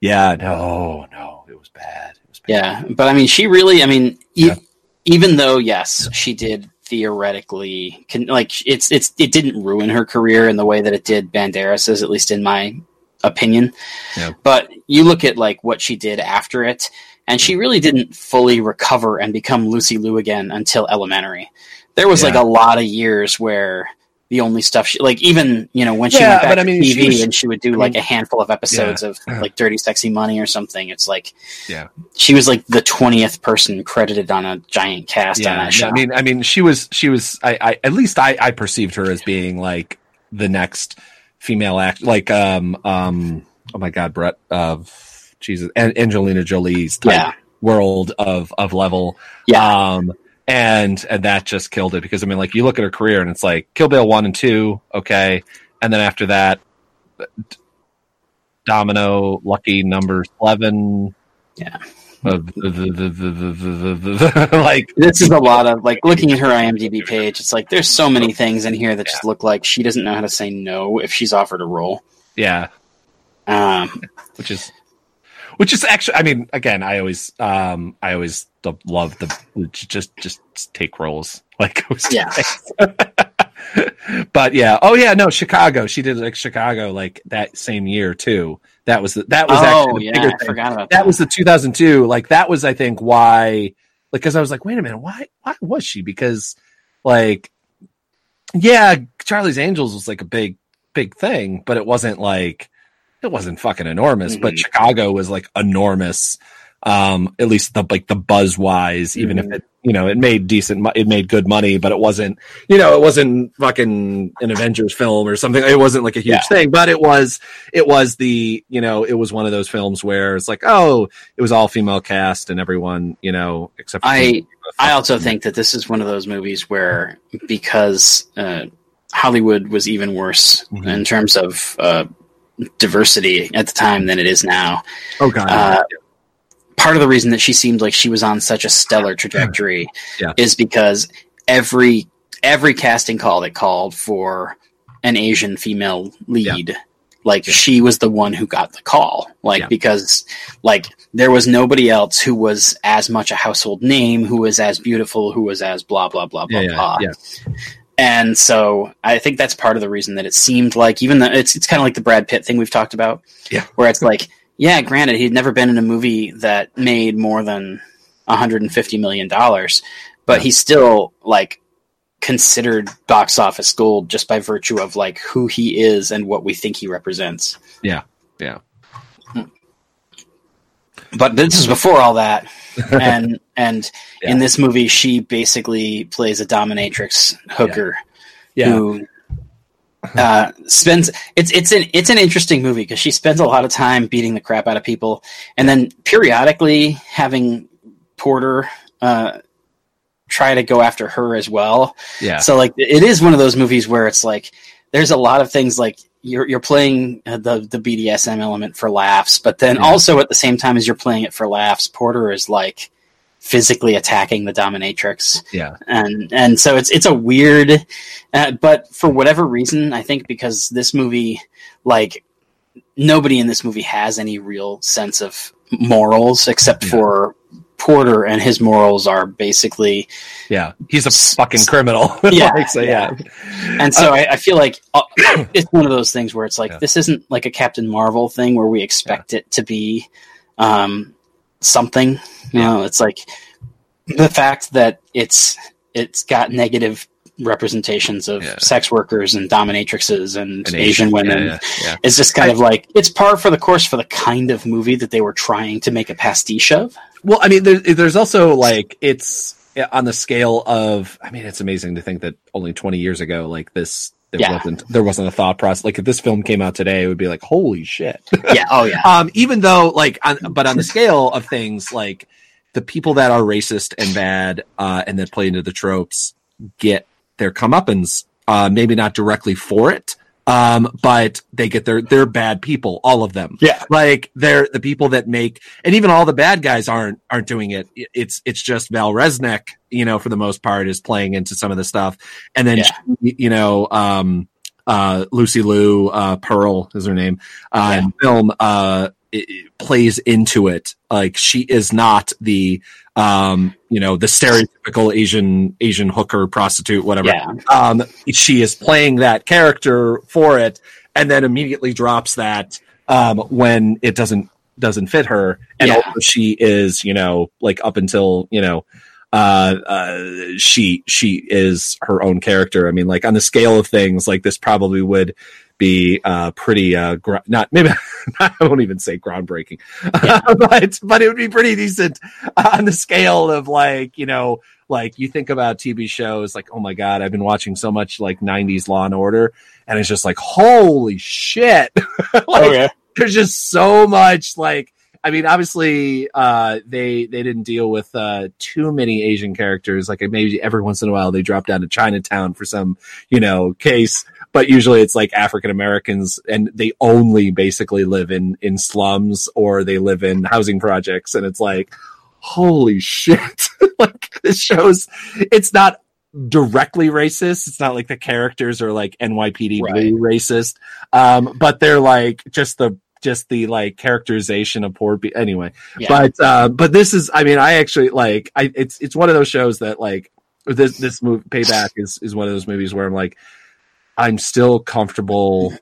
yeah, no, no, it was bad. Yeah, but I mean, she really. I mean, e- Yeah. even though yes, she did theoretically can like it's it's it didn't ruin her career in the way that it did Banderas's, at least in my opinion. Yeah. But you look at like what she did after it, and she really didn't fully recover and become Lucy Liu again until Elementary. There was like a lot of years where the only stuff she like even you know when she Yeah, went back but I to mean, TV she was- and she would do I like a handful of episodes of like Dirty Sexy Money or something. It's like Yeah. she was like the twentieth person credited on a giant cast on Yeah, that show. I mean, I mean, she was, she was. I, I at least I, I perceived her as being like the next female act, like um, um, oh my god, Brett of Jesus, An- Angelina Jolie's type Yeah. world of of level. yeah, Um, and and that just killed it because I mean, like you look at her career and it's like Kill Bill one and two, okay, and then after that, Domino, Lucky Number Slevin, yeah. like this is a lot of like looking at her IMDb page. It's like there's so many things in here that yeah. just look like she doesn't know how to say no if she's offered a role. Yeah, um, which is which is actually. I mean, again, I always um, I always the- love the just just take roles like Yeah. but yeah oh yeah no chicago she did like chicago like that same year too that was the, that was oh actually the yeah, bigger I thing. forgot about that. that was the 2002 like that was i think why like because i was like wait a minute why why was she because like yeah charlie's angels was like a big big thing but it wasn't like it wasn't fucking enormous but Mhm. chicago was like enormous um at least the like the buzz wise even Mhm. if it you know it made decent it made good money but it wasn't you know it wasn't fucking an avengers film or something it wasn't like a huge Yeah. thing but it was it was the you know it was one of those films where it's like oh it was all female cast and everyone you know except for I I also think that this is one of those movies where because uh, Hollywood was even worse Mhm. in terms of uh, diversity at the time than it is now. oh god Uh, part of the reason that she seemed like she was on such a stellar trajectory Yeah. is because every every casting call that called for an Asian female lead, like Yeah. she was the one who got the call. Like Yeah. because like there was nobody else who was as much a household name, who was as beautiful, who was as blah blah blah blah yeah, yeah, blah. yeah. And so I think that's part of the reason that it seemed like even though it's it's kind of like the Brad Pitt thing we've talked about. Yeah. Where it's like, yeah, granted he'd never been in a movie that made more than 150 million dollars, but Yeah. he's still like considered box office gold just by virtue of like who he is and what we think he represents. Yeah, yeah. But this is before all that. and and Yeah. in this movie she basically plays a dominatrix hooker yeah who uh, spends it's it's an it's an interesting movie because she spends a lot of time beating the crap out of people, and then periodically having Porter uh, try to go after her as well. yeah So like it is one of those movies where it's like there's a lot of things like you're you're playing uh, the the BDSM element for laughs, but then Yeah. also at the same time as you're playing it for laughs, Porter is like physically attacking the dominatrix. Yeah. And and so it's it's a weird uh, but for whatever reason i think because this movie like nobody in this movie has any real sense of morals except Yeah. for porter and his morals are basically yeah. He's a fucking criminal. Yeah, Like, so, yeah. and so I, I feel like uh, it's one of those things where it's like Yeah. this isn't like a captain marvel thing where we expect it to be um something you know it's like the fact that it's it's got negative representations of Yeah. sex workers and dominatrixes and, An asian, women yeah, yeah, it's just kind of like it's par for the course for the kind of movie that they were trying to make a pastiche of Well, I mean, there, there's also like it's on the scale of. I mean, it's amazing to think that only 20 years ago, like this, there Yeah. wasn't there wasn't a thought process. Like if this film came out today, it would be like, holy shit. yeah oh yeah um, even though like, on, but on the scale of things, like the people that are racist and bad uh, and that play into the tropes get their comeuppance. Uh, maybe not directly for it. Um, but they get their, they're bad people, all of them yeah like they're the people that make and even all the bad guys aren't aren't doing it it's it's just val resnick you know for the most part is playing into some of the stuff and then Yeah. she, you know um uh lucy liu uh pearl is her name uh Yeah. film uh it, it plays into it. Like she is not the um, you know, the stereotypical Asian Asian hooker prostitute, whatever. Yeah. Um, she is playing that character for it, and then immediately drops that um, when it doesn't doesn't fit her, and Yeah. also she is, you know, like up until you know. Uh, uh, she she is her own character. I mean, like on the scale of things, like this probably would be uh pretty uh gr- not maybe I won't even say groundbreaking but but it would be pretty decent on the scale of like you know like you think about TV shows like oh my god I've been watching so much like 90s Law and Order and it's just like holy shit. Like there's just so much like I mean obviously uh they they didn't deal with uh too many Asian characters. Like maybe every once in a while they drop down to Chinatown for some you know case but usually it's like African Americans and they only basically live in in slums or they live in housing projects and it's like holy shit like this shows it's not directly racist it's not like the characters are like NYPD Right. blue racist um but they're like just the just the like characterization of poor people anyway Yeah. but uh but this is i mean i actually like i it's it's one of those shows that like this this movie payback is is one of those movies where i'm like i'm still comfortable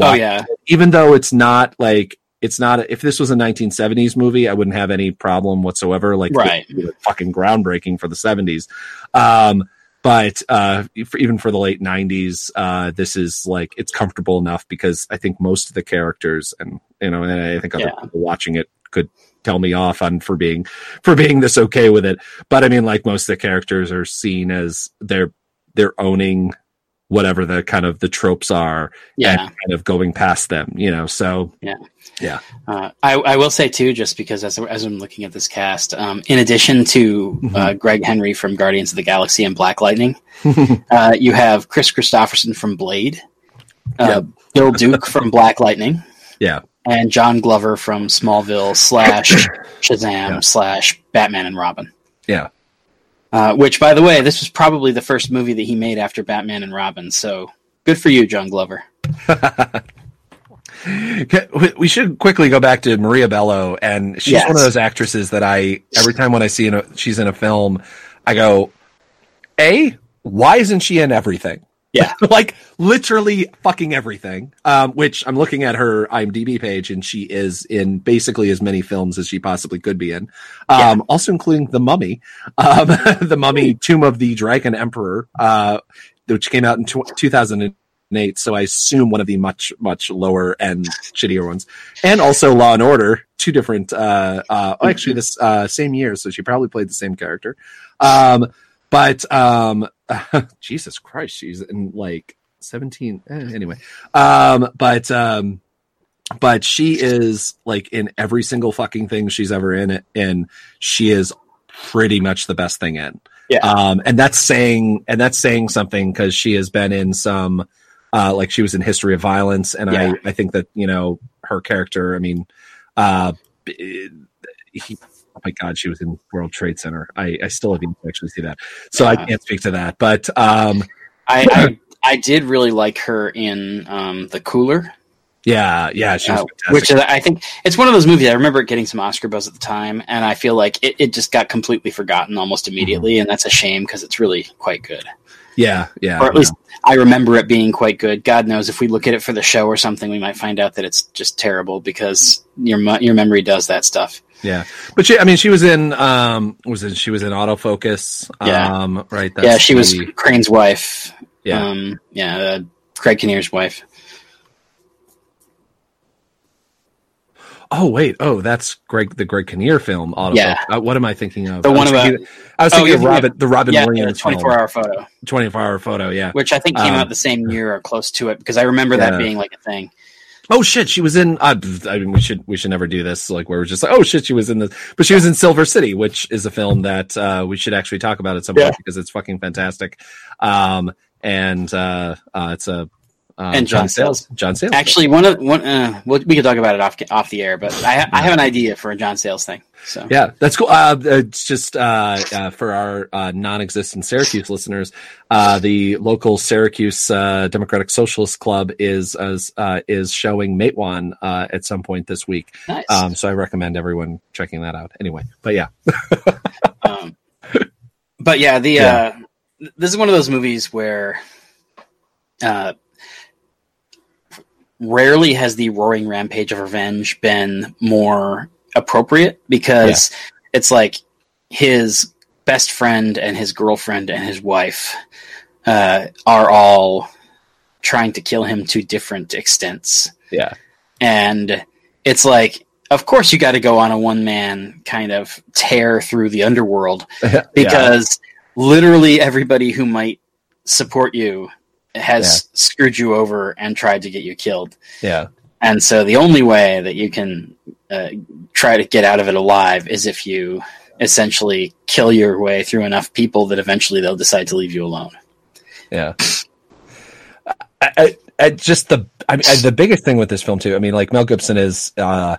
oh yeah. even though it's not like it's not if this was a 1970s movie i wouldn't have any problem whatsoever like Right. it would be fucking groundbreaking for the 70s um but uh for, even for the late 90s uh this is like it's comfortable enough because i think most of the characters and you know and i think other Yeah. people watching it could tell me off on for being for being this okay with it but i mean like most of the characters are seen as they're they're owning whatever the kind of the tropes are Yeah. and kind of going past them, you know. So yeah, yeah. Uh, I, I will say too, just because as, as I'm looking at this cast, um, in addition to uh, Gregg Henry from Guardians of the Galaxy and Black Lightning, uh, you have Kris Kristofferson from Blade, uh, Bill Duke from Black Lightning, yeah, and John Glover from Smallville slash Shazam Yeah. slash Batman and Robin. yeah, Uh, which, by the way, this was probably the first movie that he made after Batman and Robin. So good for you, John Glover. We- should quickly go back to Maria Bello, and she's Yes. one of those actresses that I every time when I see in a, she's in a film, I go, a why isn't she in everything? Yeah. like literally fucking everything. Um, which I'm looking at her IMDb page, and she is in basically as many films as she possibly could be in. Um, also including The Mummy, um, The Mummy, Tomb of the Dragon Emperor, uh, which came out in tw- 2008. So I assume one of the much much lower end shittier ones, and also Law and Order, two different. Uh, uh, oh, actually, this uh, same year, so she probably played the same character. Um, but um, Jesus Christ, she's in like 17 eh, anyway. Um, but um, but she is like in every single fucking thing she's ever in it, and she is pretty much the best thing in. Yeah. Um, and that's saying and that's saying something because she has been in some uh like she was in History of Violence, and Yeah. I I think that you know her character. I mean, uh, he. Oh my God, she was in World Trade Center. I, I still haven't actually see that, so I can't speak to that. But um, I, I I did really like her in um, the Cooler, yeah, yeah, she was uh, which is, I think it's one of those movies. I remember it getting some Oscar buzz at the time, and I feel like it, it just got completely forgotten almost immediately, and that's a shame because it's really quite good. yeah, yeah, or at least I remember it being quite good. God knows if we look at it for the show or something, we might find out that it's just terrible because your your memory does that stuff. Yeah, but she, I mean, she was in, um, was it, she was in autofocus, Yeah. um, right? yeah, she was Crane's wife. yeah, um, yeah, uh, Craig Kinnear's wife. oh wait, oh, that's Greg, the Greg Kinnear film, autofocus. Yeah. Uh, what am I thinking of? The I was one about- I was Oh, thinking you're of thinking Robin, the Robin yeah, Williams twenty four hour photo, 24 hour photo, yeah. which I think came Um, out the same year or close to it because I remember that being like a thing. Oh shit, she was in. Uh, I mean, we should we should never do this. Like where we're just like, oh shit, she was in this, but she was in Silver City, which is a film that uh, we should actually talk about at some Yeah. point because it's fucking fantastic. Um, and uh, uh, it's a um, And John Sayles, John Sayles. Actually, one of one uh, we we could talk about it off off the air, but I I have an idea for a John Sayles thing. So Yeah, that's cool. Uh, it's just uh, uh, for our uh, non-existent Syracuse listeners. Uh, the local Syracuse uh, Democratic Socialist Club is as uh, is showing Matewan uh, at some point this week. nice. Um, so I recommend everyone checking that out. Anyway, but yeah, Um, but yeah, the Yeah. uh, this is one of those movies where uh, rarely has the roaring rampage of revenge been more appropriate because it's like his best friend and his girlfriend and his wife uh, are all trying to kill him to different extents. Yeah, and it's like of course you got to go on a one man kind of tear through the underworld because literally everybody who might support you has screwed you over and tried to get you killed. Yeah, and so the only way that you can uh, try to get out of it alive is if you essentially kill your way through enough people that eventually they'll decide to leave you alone yeah. I, I, I just the I mean, the biggest thing with this film too. I mean, like Mel Gibson is, uh,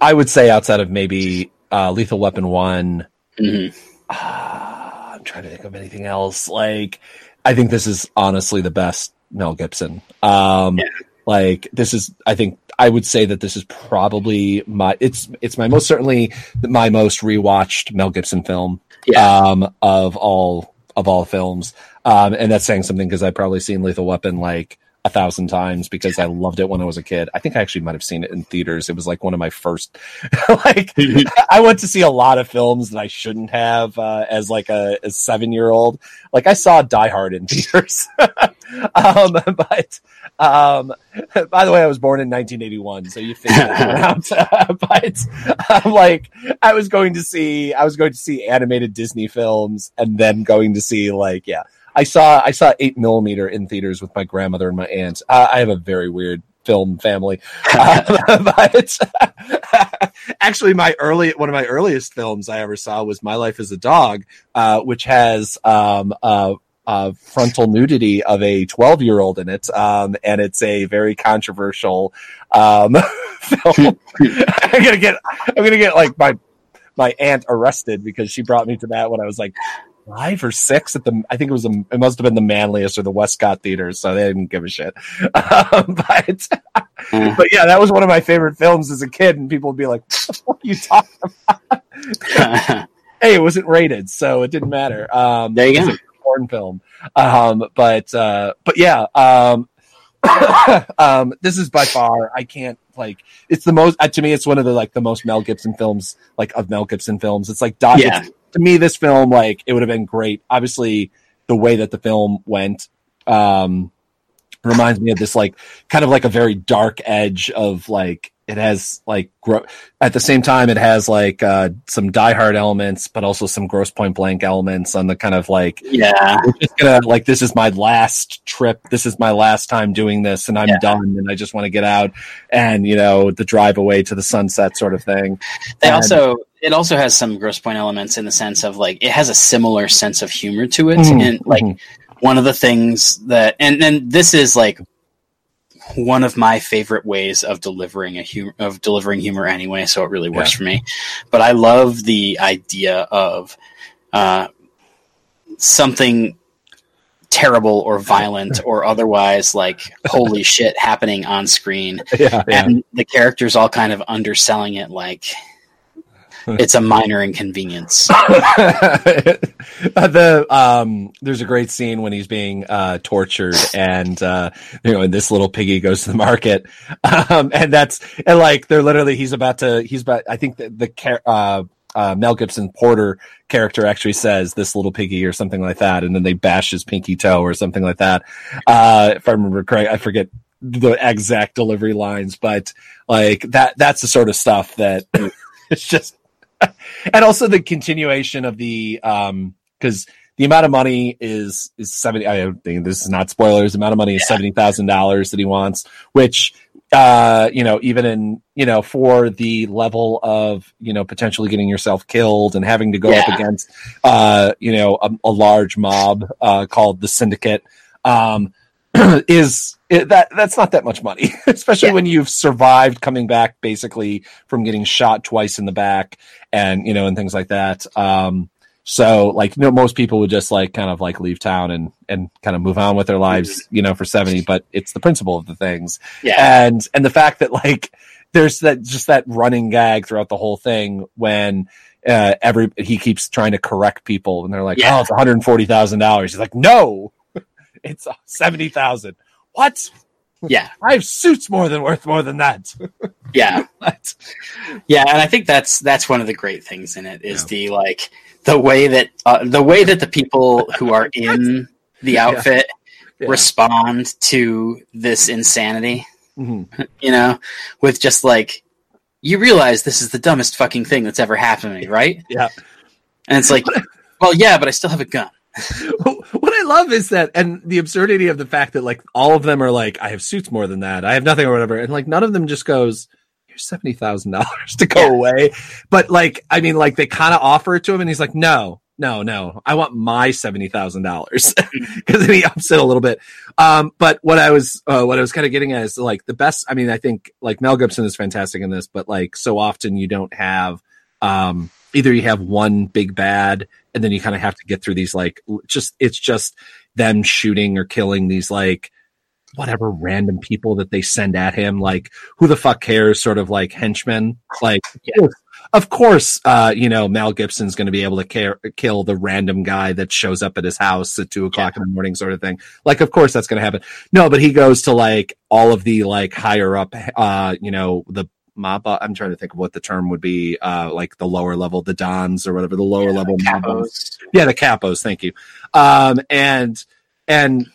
I would say, outside of maybe uh, Lethal Weapon one. Mhm. Ah, I'm trying to think of anything else. Like, I think this is honestly the best Mel Gibson. Um, Yeah. Like this is, I think I would say that this is probably my, it's, it's my most certainly my most rewatched Mel Gibson film, Yeah. um, of all, of all films. Um, and that's saying something because I've probably seen Lethal Weapon like a thousand times because I loved it when I was a kid. I think I actually might have seen it in theaters. It was like one of my first, like, I went to see a lot of films that I shouldn't have uh, as like a, a seven year old. Like I saw Die Hard in theaters. um, but um, by the way, I was born in 1981, so you figure that out. but um, like I was going to see, I was going to see animated Disney films, and then going to see like yeah. I saw I saw eight millimeter in theaters with my grandmother and my aunt. Uh, I have a very weird film family, uh, but actually, my early one of my earliest films I ever saw was My Life as a Dog, uh, which has um, uh, uh, frontal nudity of a 12 year old in it. Um, and it's a very controversial, um, film. I'm going to get, I'm going to get like my, my aunt arrested because she brought me to that when I was like five or six at the, I think it was, a, it must have been the Manlius or the Westcott theaters. So they didn't give a shit. Um, but, Mm. but yeah, that was one of my favorite films as a kid. And people would be like, what are you talking about? hey, it wasn't rated, so it didn't matter. Um, There you it was go. a porn film. Um, but uh, but yeah, um, um, this is by far I can't like it's the most uh, to me. It's one of the like the most Mel Gibson films like of Mel Gibson films. It's like doc- Yeah. it's- to me this film like it would have been great. Obviously, the way that the film went. Um, reminds me of this like kind of like a very dark edge of like it has like gro- at the same time it has like uh some die hard elements but also some grosse pointe blank elements on the kind of like yeah we're just gonna like this is my last trip this is my last time doing this and i'm Yeah. done and i just want to get out and you know the drive away to the sunset sort of thing They And- also it also has some grosse pointe elements in the sense of like it has a similar sense of humor to it, Mhm, and like mhm. one of the things that and and this is like one of my favorite ways of delivering a humor of delivering humor anyway, so it really works Yeah. for me. But I love the idea of uh, something terrible or violent or otherwise like holy shit happening on screen yeah, yeah. and the characters all kind of underselling it like it's a minor inconvenience. the um there's a great scene when he's being uh tortured and uh you know and this little piggy goes to the market um and that's and like they're literally he's about to he's about i think the, the uh uh, Mel Gibson Porter character actually says this little piggy or something like that, and then they bash his pinky toe or something like that. Uh, if I remember correct, I forget the exact delivery lines, but like that, that's the sort of stuff that it's just and also the continuation of the um because the amount of money is is 70 i think this is not spoilers the amount of money is $70000 that he wants which uh you know even in you know for the level of you know potentially getting yourself killed and having to go up against uh you know a, a large mob uh called the syndicate um is it, that that's not that much money, especially Yeah. when you've survived coming back basically from getting shot twice in the back and you know and things like that. Um, so like you know most people would just like kind of like leave town and and kind of move on with their lives, you know, for seventy. But it's the principle of the things, Yeah. and and the fact that like there's that just that running gag throughout the whole thing when. Uh, every he keeps trying to correct people, and they're like, Yeah. "Oh, it's one hundred forty thousand dollars." He's like, "No, it's seventy thousand. What? Yeah. I have suits more than worth more than that. Yeah. Yeah, and I think that's that's one of the great things in it is Yeah. the like the way that uh, the way that the people who are in the outfit Yeah. respond to this insanity, Mhm. you know, with just like you realize this is the dumbest fucking thing that's ever happened to me, right? Yeah. And it's like, well, yeah, but I still have a gun. Love is that, and the absurdity of the fact that like all of them are like, I have suits more than that. I have nothing or whatever, and like none of them just goes. Here's seventy thousand dollars to go away, but like I mean, like they kind of offer it to him, and he's like, no, no, no, I want my seventy thousand dollars because then he ups it a little bit. Um, but what I was uh, what I was kind of getting at is like the best. I mean, I think like Mel Gibson is fantastic in this, but like so often you don't have um either you have one big bad and then you kind of have to get through these like just it's just them shooting or killing these like whatever random people that they send at him like who the fuck cares sort of like henchmen? Like Yeah. of course uh you know mel gibson's going to be able to care, kill the random guy that shows up at his house at two o'clock in the morning sort of thing. Like of course that's going to happen. No but he goes to like all of the like higher up uh you know the uh, i'm trying to think of what the term would be uh like the lower level the dons or whatever the lower level mob bosses. Capos. yeah the capos thank you um and and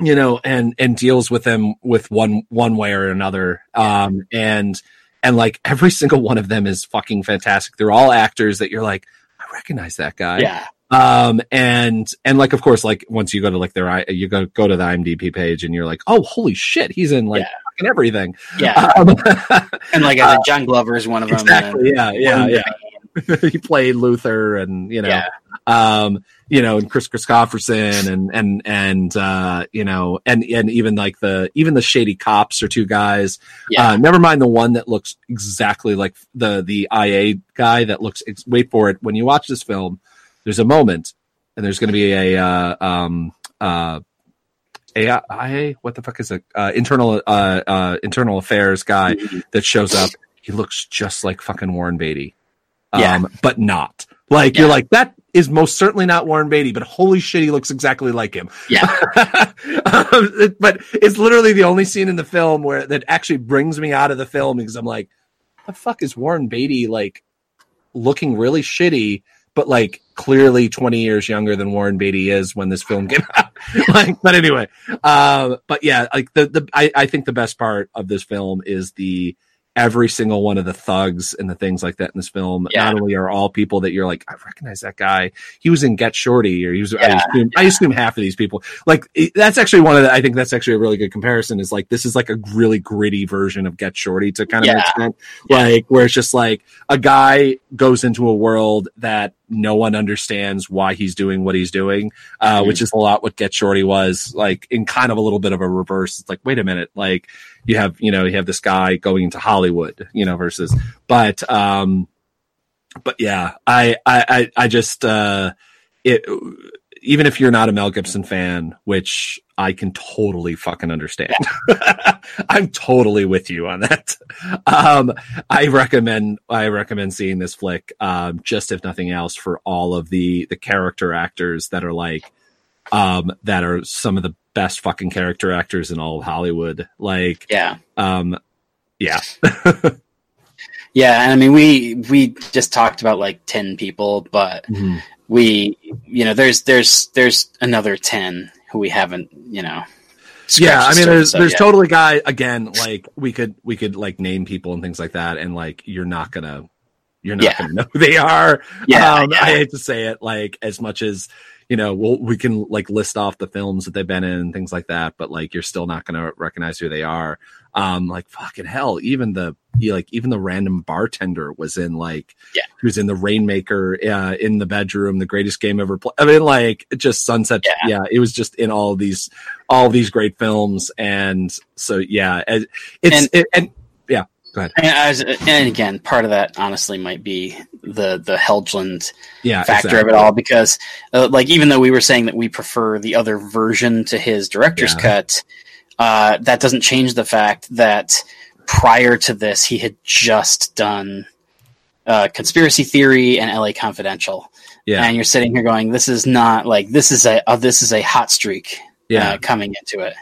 you know and and deals with them with one one way or another um and and like every single one of them is fucking fantastic they're all actors that you're like i recognize that guy Yeah. um and and like of course like once you go to like their you go go to the imdb page and you're like oh holy shit he's in like Yeah. Fucking everything Yeah. um, And like said, John Glover is one of them. exactly and yeah yeah yeah he played luther and you know Yeah. um you know and kris kristofferson and and and uh you know and and even like the even the shady cops are two guys Yeah. uh never mind the one that looks exactly like the the ia guy that looks wait for it when you watch this film there's a moment and there's going to be a uh um uh AI, what the fuck is it? Uh, internal, uh, uh, internal affairs guy Mhm. that shows up. He looks just like fucking Warren Beatty. Um, Yeah. but not. Like, you're like, that is most certainly not Warren Beatty, but holy shit, he looks exactly like him. Yeah. um, it- but it's literally the only scene in the film where that actually brings me out of the film because I'm like, the fuck is Warren Beatty like looking really shitty, but like clearly 20 years younger than Warren Beatty is when this film came out. like, but anyway, um, but yeah, like the, the, I, I think the best part of this film is the, every single one of the thugs and the things like that in this film Yeah. not only are all people that you're like, I recognize that guy. He was in Get Shorty, or he was. I Yeah. assume, I assume half of these people. Like that's actually one of the. I think that's actually a really good comparison. Is like this is like a really gritty version of Get Shorty to kind of Yeah. extent. Like where it's just like a guy goes into a world that no one understands why he's doing what he's doing, uh, Mhm. which is a lot what Get Shorty was like in kind of a little bit of a reverse. It's like, wait a minute, like you have, you know, you have this guy going into Hollywood, you know, versus, but, um, but yeah, I, I, I, just, uh, it, even if you're not a Mel Gibson fan, which I can totally fucking understand. I'm totally with you on that. Um, I recommend, I recommend seeing this flick, um, just if nothing else for all of the, the character actors that are like, um, that are some of the best fucking character actors in all of Hollywood. Like, Yeah. um, yeah, Yeah. And I mean, we, we just talked about like 10 people, but we, you know, there's, there's, there's another 10 who we haven't, you know, yeah. I mean, there's there's yet. totally guy again. Like we could we could like name people and things like that, and like you're not gonna you're not Yeah. gonna know who they are. Yeah, um, yeah. I hate to say it, like as much as you know, we'll, we can like list off the films that they've been in and things like that, but like you're still not going to recognize who they are. Um, like fucking hell, even the like even the random bartender was in like Yeah. he was in the Rainmaker, uh, in the bedroom, the greatest game ever played. I mean, like just Sunset. Yeah. Yeah. it was just in all these all these great films, and so yeah, it's And- it, and go ahead. And, as, and again, part of that honestly might be the the Helgeland Yeah, factor exactly. of it all because uh, like even though we were saying that we prefer the other version to his director's Yeah. cut uh, that doesn't change the fact that prior to this he had just done uh, conspiracy theory and la confidential Yeah, and you're sitting here going this is not like this is a uh, this is a hot streak yeah. uh, coming into it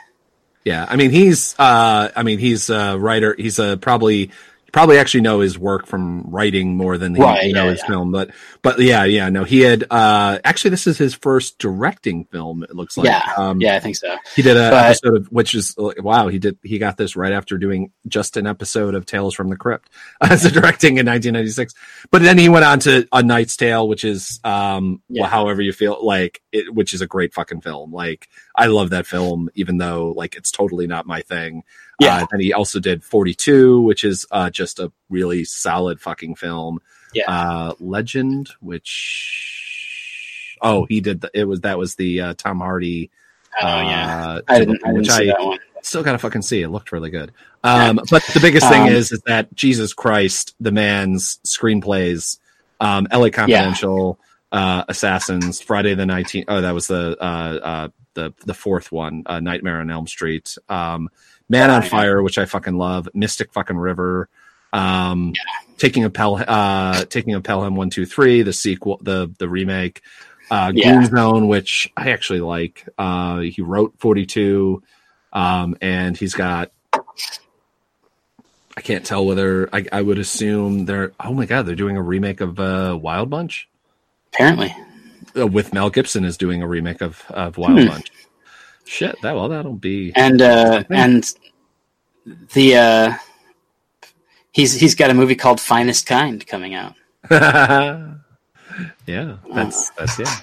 Yeah, I mean he's uh I mean he's a writer. He's a probably probably actually know his work from writing more than he Right, you know yeah, his yeah. film. But but yeah, yeah, no, he had uh actually this is his first directing film. It looks like yeah um, yeah i think so He did an episode of which is wow. He did he got this right after doing just an episode of Tales from the Crypt as a directing in 1996. But then he went on to A Knight's Tale, which is um Yeah. well, however you feel like it, which is a great fucking film. Like I love that film, even though like it's totally not my thing. Yeah. Uh, and he also did 42, which is uh, just a really solid fucking film. Yeah. Uh, Legend, which oh he did the, it was that was the uh, Tom Hardy. oh yeah uh, i didn't, I didn't which that one still gotta fucking see. It looked really good. Um, but the biggest thing Um, is, is that Jesus Christ, the man's screenplays, um, L.A. Confidential, uh, Assassins, Friday the Nineteenth. Oh, that was the uh, uh, the the fourth one, uh, Nightmare on Elm Street, um, Man on Fire, which I fucking love, Mystic fucking River, um, taking a Pel, uh, taking a Pelham one two three, the sequel, the the remake. Uh, Yeah. Green Zone, which I actually like. Uh, he wrote 42 um, and he's got I can't tell whether I, I would assume they're oh my god they're doing a remake of uh, Wild Bunch apparently uh, with Mel Gibson is doing a remake of of Wild Hmm. Bunch. Shit, that well that'll be and uh and the uh he's he's got a movie called finest kind coming out yeah that's that's yeah.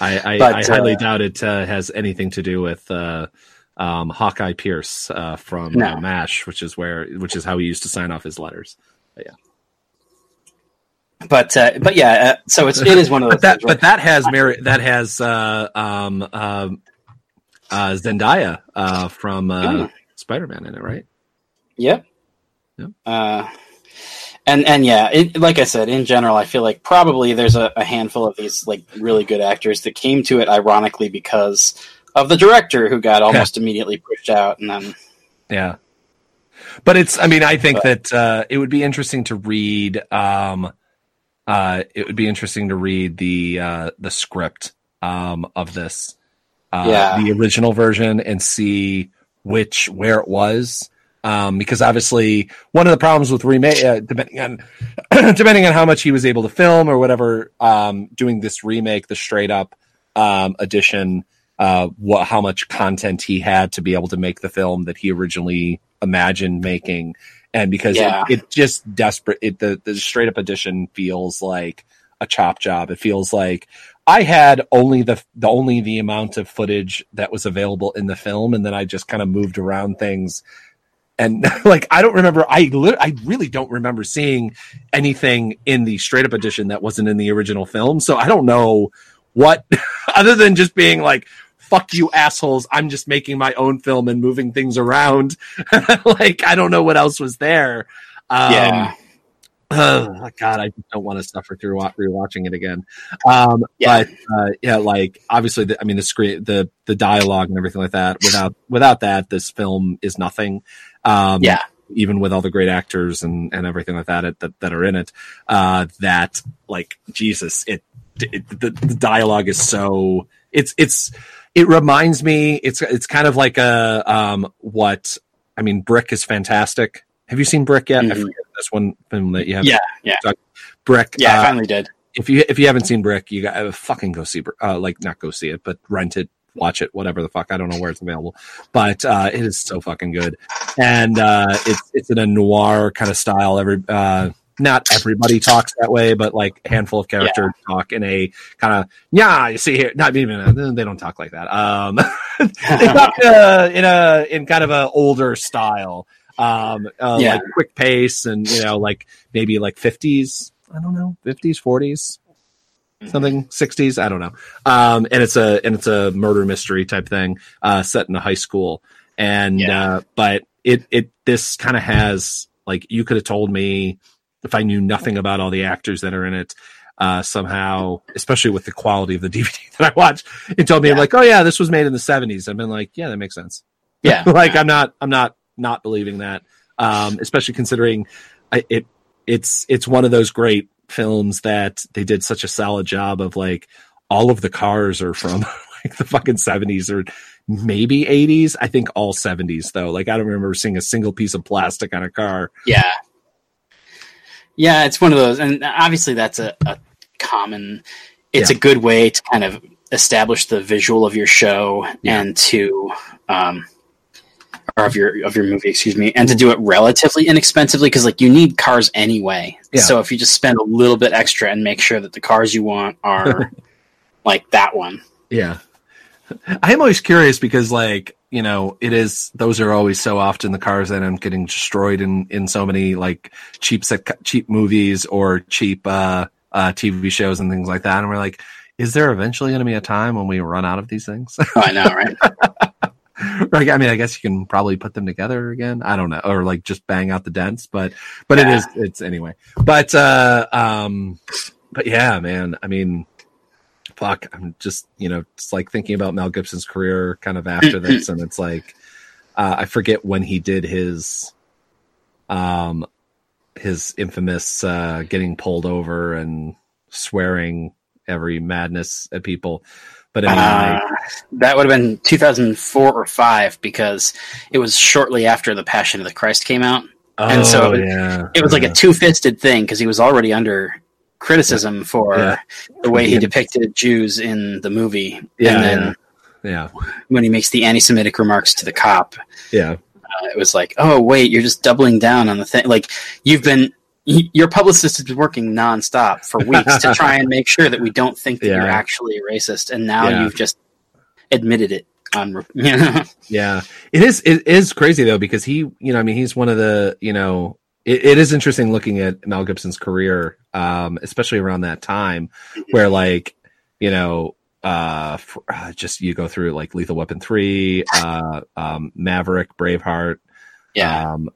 I I, But, I highly uh, doubt it uh, has anything to do with. Uh, um, Hawkeye Pierce uh, from No. uh, Mash, which is where, which is how he used to sign off his letters. But, Yeah but uh but yeah uh, so it's it is one of those but that things where- but that has Mary that has uh um um uh Zendaya uh from uh Mm. Spider-Man in it, right? Yep. Yep. Uh, and and yeah, it, like I said, in general, I feel like probably there's a, a handful of these like really good actors that came to it ironically because of the director who got almost immediately pushed out, and then Yeah. But it's I mean I think But- that uh it would be interesting to read um uh it would be interesting to read the uh the script um of this uh Yeah. the original version and see which where it was um because obviously one of the problems with remake uh, depending on depending on how much he was able to film or whatever um doing this remake the straight up um edition uh what how much content he had to be able to make the film that he originally imagined making and because Yeah. it, it just desperate it the, the straight up edition feels like a chop job it feels like i had only the the only the amount of footage that was available in the film and then i just kind of moved around things. And like i don't remember i li- i really don't remember seeing anything in the straight up edition that wasn't in the original film. So i don't know what other than just being like fuck you assholes. I'm just making my own film and moving things around. Like i don't know what else was there. Um, yeah, oh god i just don't want to suffer through rewatching it again um Yeah. but uh, yeah like obviously the, i mean the screen the the dialogue and everything like that without without that this film is nothing um Yeah. even with all the great actors and and everything like that that, that are in it uh that like jesus it, it the, the dialogue is so it's it's it reminds me it's it's kind of like a um what i mean brick is fantastic have you seen brick yet Mhm. forget this one film that you have yeah, yeah, brick yeah. I uh, finally did. if you if you haven't seen brick you got to fucking go see Brick. uh like not go see it but rent it watch it whatever the fuck i don't know where it's available but uh it is so fucking good and uh it's it's in a noir kind of style every uh not everybody talks that way, but like a handful of characters talk in a kind of yeah. You see here, not even they don't talk like that. Um, they talk uh, in a in kind of a older style, um, uh, Yeah. like quick pace, and you know, like maybe like fifties. I don't know, fifties, forties, something, sixties. I don't know. Um, and it's a and it's a murder mystery type thing, uh, set in a high school, and Yeah. uh, but it it this kind of has like you could have told me if I knew nothing about all the actors that are in it. Uh, somehow, especially with the quality of the DVD that I watched, it told me Yeah. like, oh yeah, this was made in the seventies. I've been like, yeah, that makes sense. Yeah. like I'm not, I'm not, not believing that. Um, especially considering I, it, it's, it's one of those great films that they did such a solid job of like all of the cars are from like the fucking seventies or maybe eighties. I think all seventies though. Like I don't remember seeing a single piece of plastic on a car. Yeah. Yeah, it's one of those, and obviously that's a, a common. It's Yeah. a good way to kind of establish the visual of your show and to, um, of your of your movie, excuse me, and to do it relatively inexpensively because like you need cars anyway. Yeah. So if you just spend a little bit extra and make sure that the cars you want are like that one, Yeah. I'm always curious because like, you know, it is those are always so often the cars that I'm getting destroyed in in so many like cheap set, cheap movies or cheap uh uh TV shows and things like that and we're like is there eventually going to be a time when we run out of these things? oh, I know, right? like, I mean, I guess you can probably put them together again. I don't know, or like just bang out the dents, but but it Yeah. is it's anyway. But uh, um, but yeah, man. I mean, fuck. I'm just you know, it's like thinking about Mel Gibson's career kind of after this, and it's like uh, I forget when he did his um his infamous uh getting pulled over and swearing every madness at people. But I mean, like, Uh, that would have been 2004 or five because it was shortly after the Passion of the Christ came out. and so oh, yeah, It was like yeah. a two-fisted thing because he was already under criticism for Yeah. the way he depicted Jews in the movie. And then yeah, when he makes the anti-Semitic remarks to the cop, yeah. uh, it was like, oh wait, you're just doubling down on the thing. Like you've been. Your publicist has been working nonstop for weeks to try and make sure that we don't think that you're actually a racist, and now Yeah. you've just admitted it on. know? Yeah, it is. It is crazy though because he, you know, I mean, he's one of the, you know, it, it is interesting looking at Mel Gibson's career, um, especially around that time, where like, you know, uh, f uh, just you go through like Lethal Weapon three, uh, um, Maverick, Braveheart. Yeah. Um,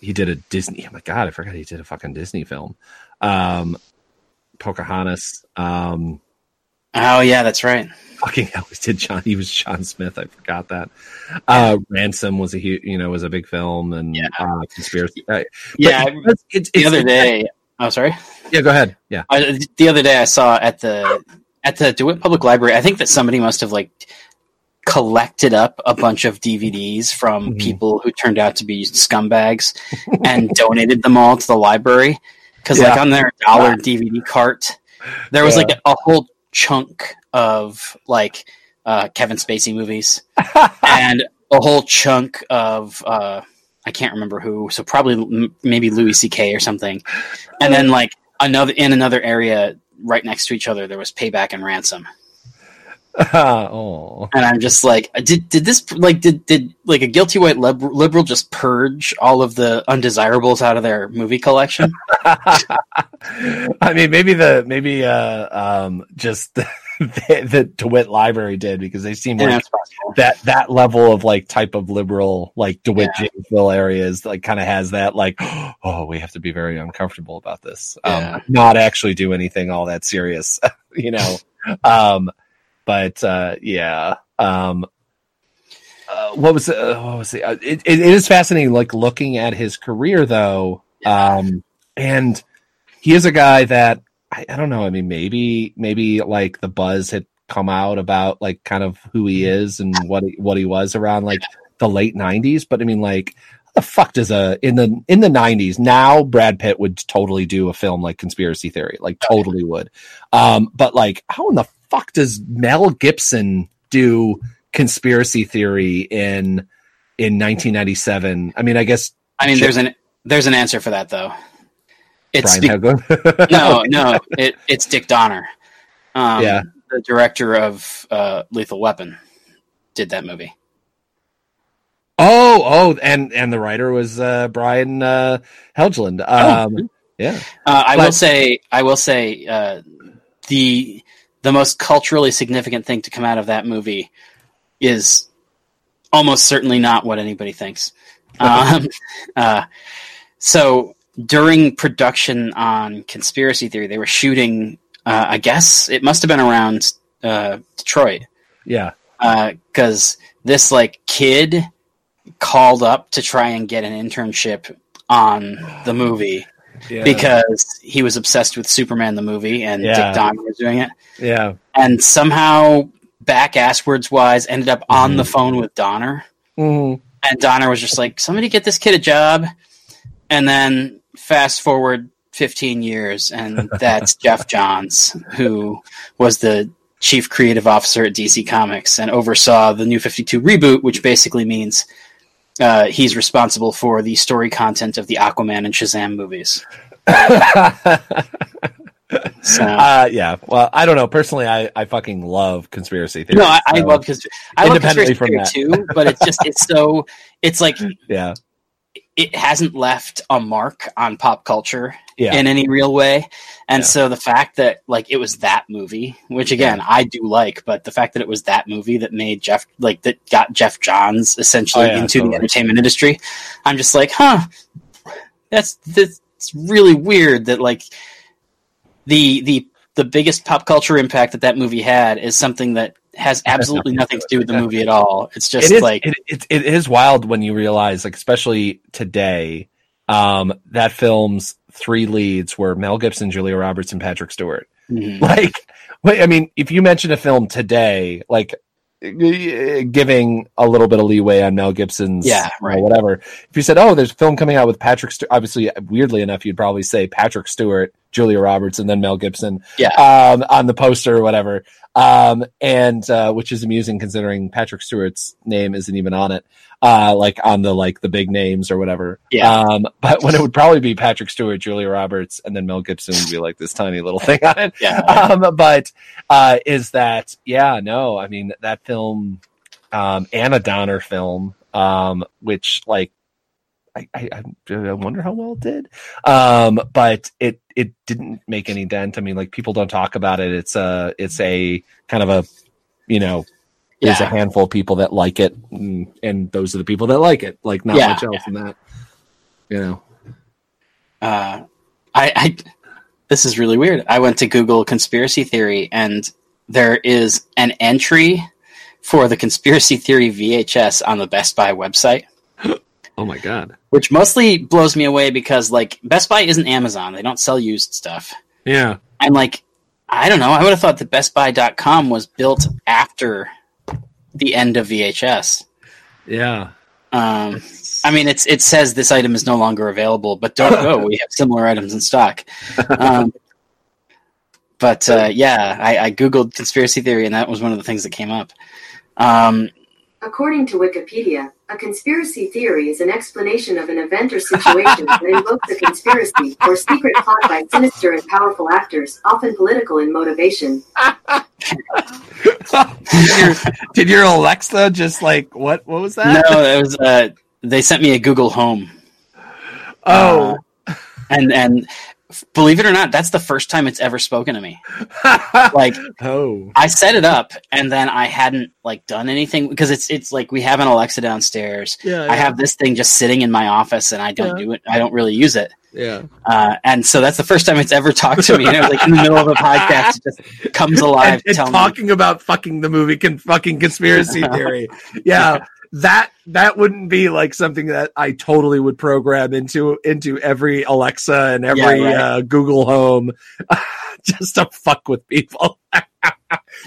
he did a Disney. Oh my god, I forgot he did a fucking Disney film. Um, Pocahontas. Um, Oh yeah, that's right. fucking hell, he did John. He was John Smith. I forgot that. Uh, Ransom was a huge, you know, was a big film, and Yeah. uh, conspiracy. Uh, Yeah, it's, it's, the it's- other day. Oh, sorry. Yeah, go ahead. Yeah, I, the other day I saw at the at the DeWitt Public Library. I think that somebody must have like collected up a bunch of DVDs from Mhm. people who turned out to be scumbags and donated them all to the library because like on their dollar DVD cart there was Yeah. like a, a whole chunk of like uh, Kevin Spacey movies and a whole chunk of uh, I can't remember who, so probably m- maybe Louis C.K. or something, and then like another in another area right next to each other there was Payback and Ransom, oh, and I'm just like, did did this like did did like a guilty white lib- liberal just purge all of the undesirables out of their movie collection? I mean, maybe the maybe uh um just the, the DeWitt Library did because they seem Yeah, like that that level of like type of liberal like DeWitt Janesville areas like kind of has that like oh we have to be very uncomfortable about this. Yeah. um not actually do anything all that serious you know? Um but uh yeah um uh, what was uh, what was it? Uh, it it is fascinating like looking at his career though um and he is a guy that I, I don't know. I mean, maybe maybe like the buzz had come out about like kind of who he is and what he, what he was around like the late '90s. But I mean, like, the fuck does a in the in the '90s now Brad Pitt would totally do a film like Conspiracy Theory, like totally would. Um, but like, how in the fuck does Mel Gibson do Conspiracy Theory in in 1997? I mean, I guess I mean, there's an there's an answer for that though. It's Brian be- no, no, it, it's Dick Donner. Um, Yeah. the director of uh, Lethal Weapon did that movie. Oh, oh, and and the writer was uh, Brian uh, Helgeland. Um, yeah, Uh, I But- will say, I will say, uh, the the most culturally significant thing to come out of that movie is almost certainly not what anybody thinks. Um, uh, so during production on Conspiracy Theory, they were shooting. Uh, I guess it must have been around uh, Detroit yeah, because this like kid called up to try and get an internship on the movie yeah, because he was obsessed with Superman the movie and Yeah. Dick Donner was doing it, yeah. and somehow back asswards wise ended up on Mhm. the phone with Donner, Mhm. and Donner was just like, "Somebody get this kid a job," and then fast forward 15 years, and that's Geoff Johns, who was the chief creative officer at DC Comics and oversaw the New 52 reboot, which basically means. Uh, he's responsible for the story content of the Aquaman and Shazam movies. So, uh, yeah. Well, I don't know. Personally, I, I fucking love conspiracy theories. No, I, I love because I love conspiracy theory too, but it's just it's so it's like Yeah, it hasn't left a mark on pop culture yeah, in any real way, and Yeah. so the fact that like it was that movie, which again I do like, but the fact that it was that movie that made Geoff like that got Geoff Johns essentially Oh, yeah, into totally. the entertainment industry, I'm just like, huh, that's that's really weird that like the the the biggest pop culture impact that that movie had is something that has absolutely nothing to do with the movie at all. It's just it is like it, it, it is wild when you realize, like, especially today, um, that film's three leads were Mel Gibson, Julia Roberts, and Patrick Stewart. mhm. like wait, i mean if you mention a film today like giving a little bit of leeway on mel gibson's Yeah, right. whatever if you said oh there's a film coming out with patrick Stewart, obviously weirdly enough you'd probably say patrick stewart julia roberts and then mel gibson Yeah. um, on the poster or whatever um, and uh, which is amusing considering patrick stewart's name isn't even on it uh, like on the like the big names or whatever Yeah. um, but when it would probably be patrick stewart julia roberts and then mel gibson would be like this tiny little thing on it yeah, um, but uh, is that yeah no i mean that film um, and a donner film um, which like I, I, I wonder how well it did. Um, but it it didn't make any dent. I mean like people don't talk about it. It's a it's a kind of a you know there's a handful of people that like it and, and those are the people that like it. Like not Yeah, much else than that you know. Uh, I, I this is really weird. I went to Google conspiracy theory, and there is an entry for the conspiracy theory VHS on the Best Buy website, oh my god which mostly blows me away because like Best Buy isn't Amazon; they don't sell used stuff. yeah And like, I don't know. I would have thought that BestBuy.com was built after the end of VHS. yeah Um, I mean, it's it says this item is no longer available, but don't go. We have similar items in stock. Um, but uh, yeah, I, I googled conspiracy theory, and that was one of the things that came up. Um, According to Wikipedia, a conspiracy theory is an explanation of an event or situation that invokes a conspiracy or secret plot by sinister and powerful actors, often political in motivation. did, your, did your Alexa just like what? What was that? no, it was uh, they sent me a Google Home, Oh, and and believe it or not, that's the first time it's ever spoken to me. Like oh, I set it up, and then I hadn't like done anything because it's it's like we have an Alexa downstairs. yeah. I have this thing just sitting in my office, and I don't Yeah. do it. I don't really use it. yeah. Uh, and so that's the first time it's ever talked to me. And it was like in the middle of a podcast, it just comes alive, and, and talking about fucking the movie can fucking conspiracy theory. yeah, that that wouldn't be like something that I totally would program into into every Alexa and every Yeah, right. uh, Google Home just to fuck with people.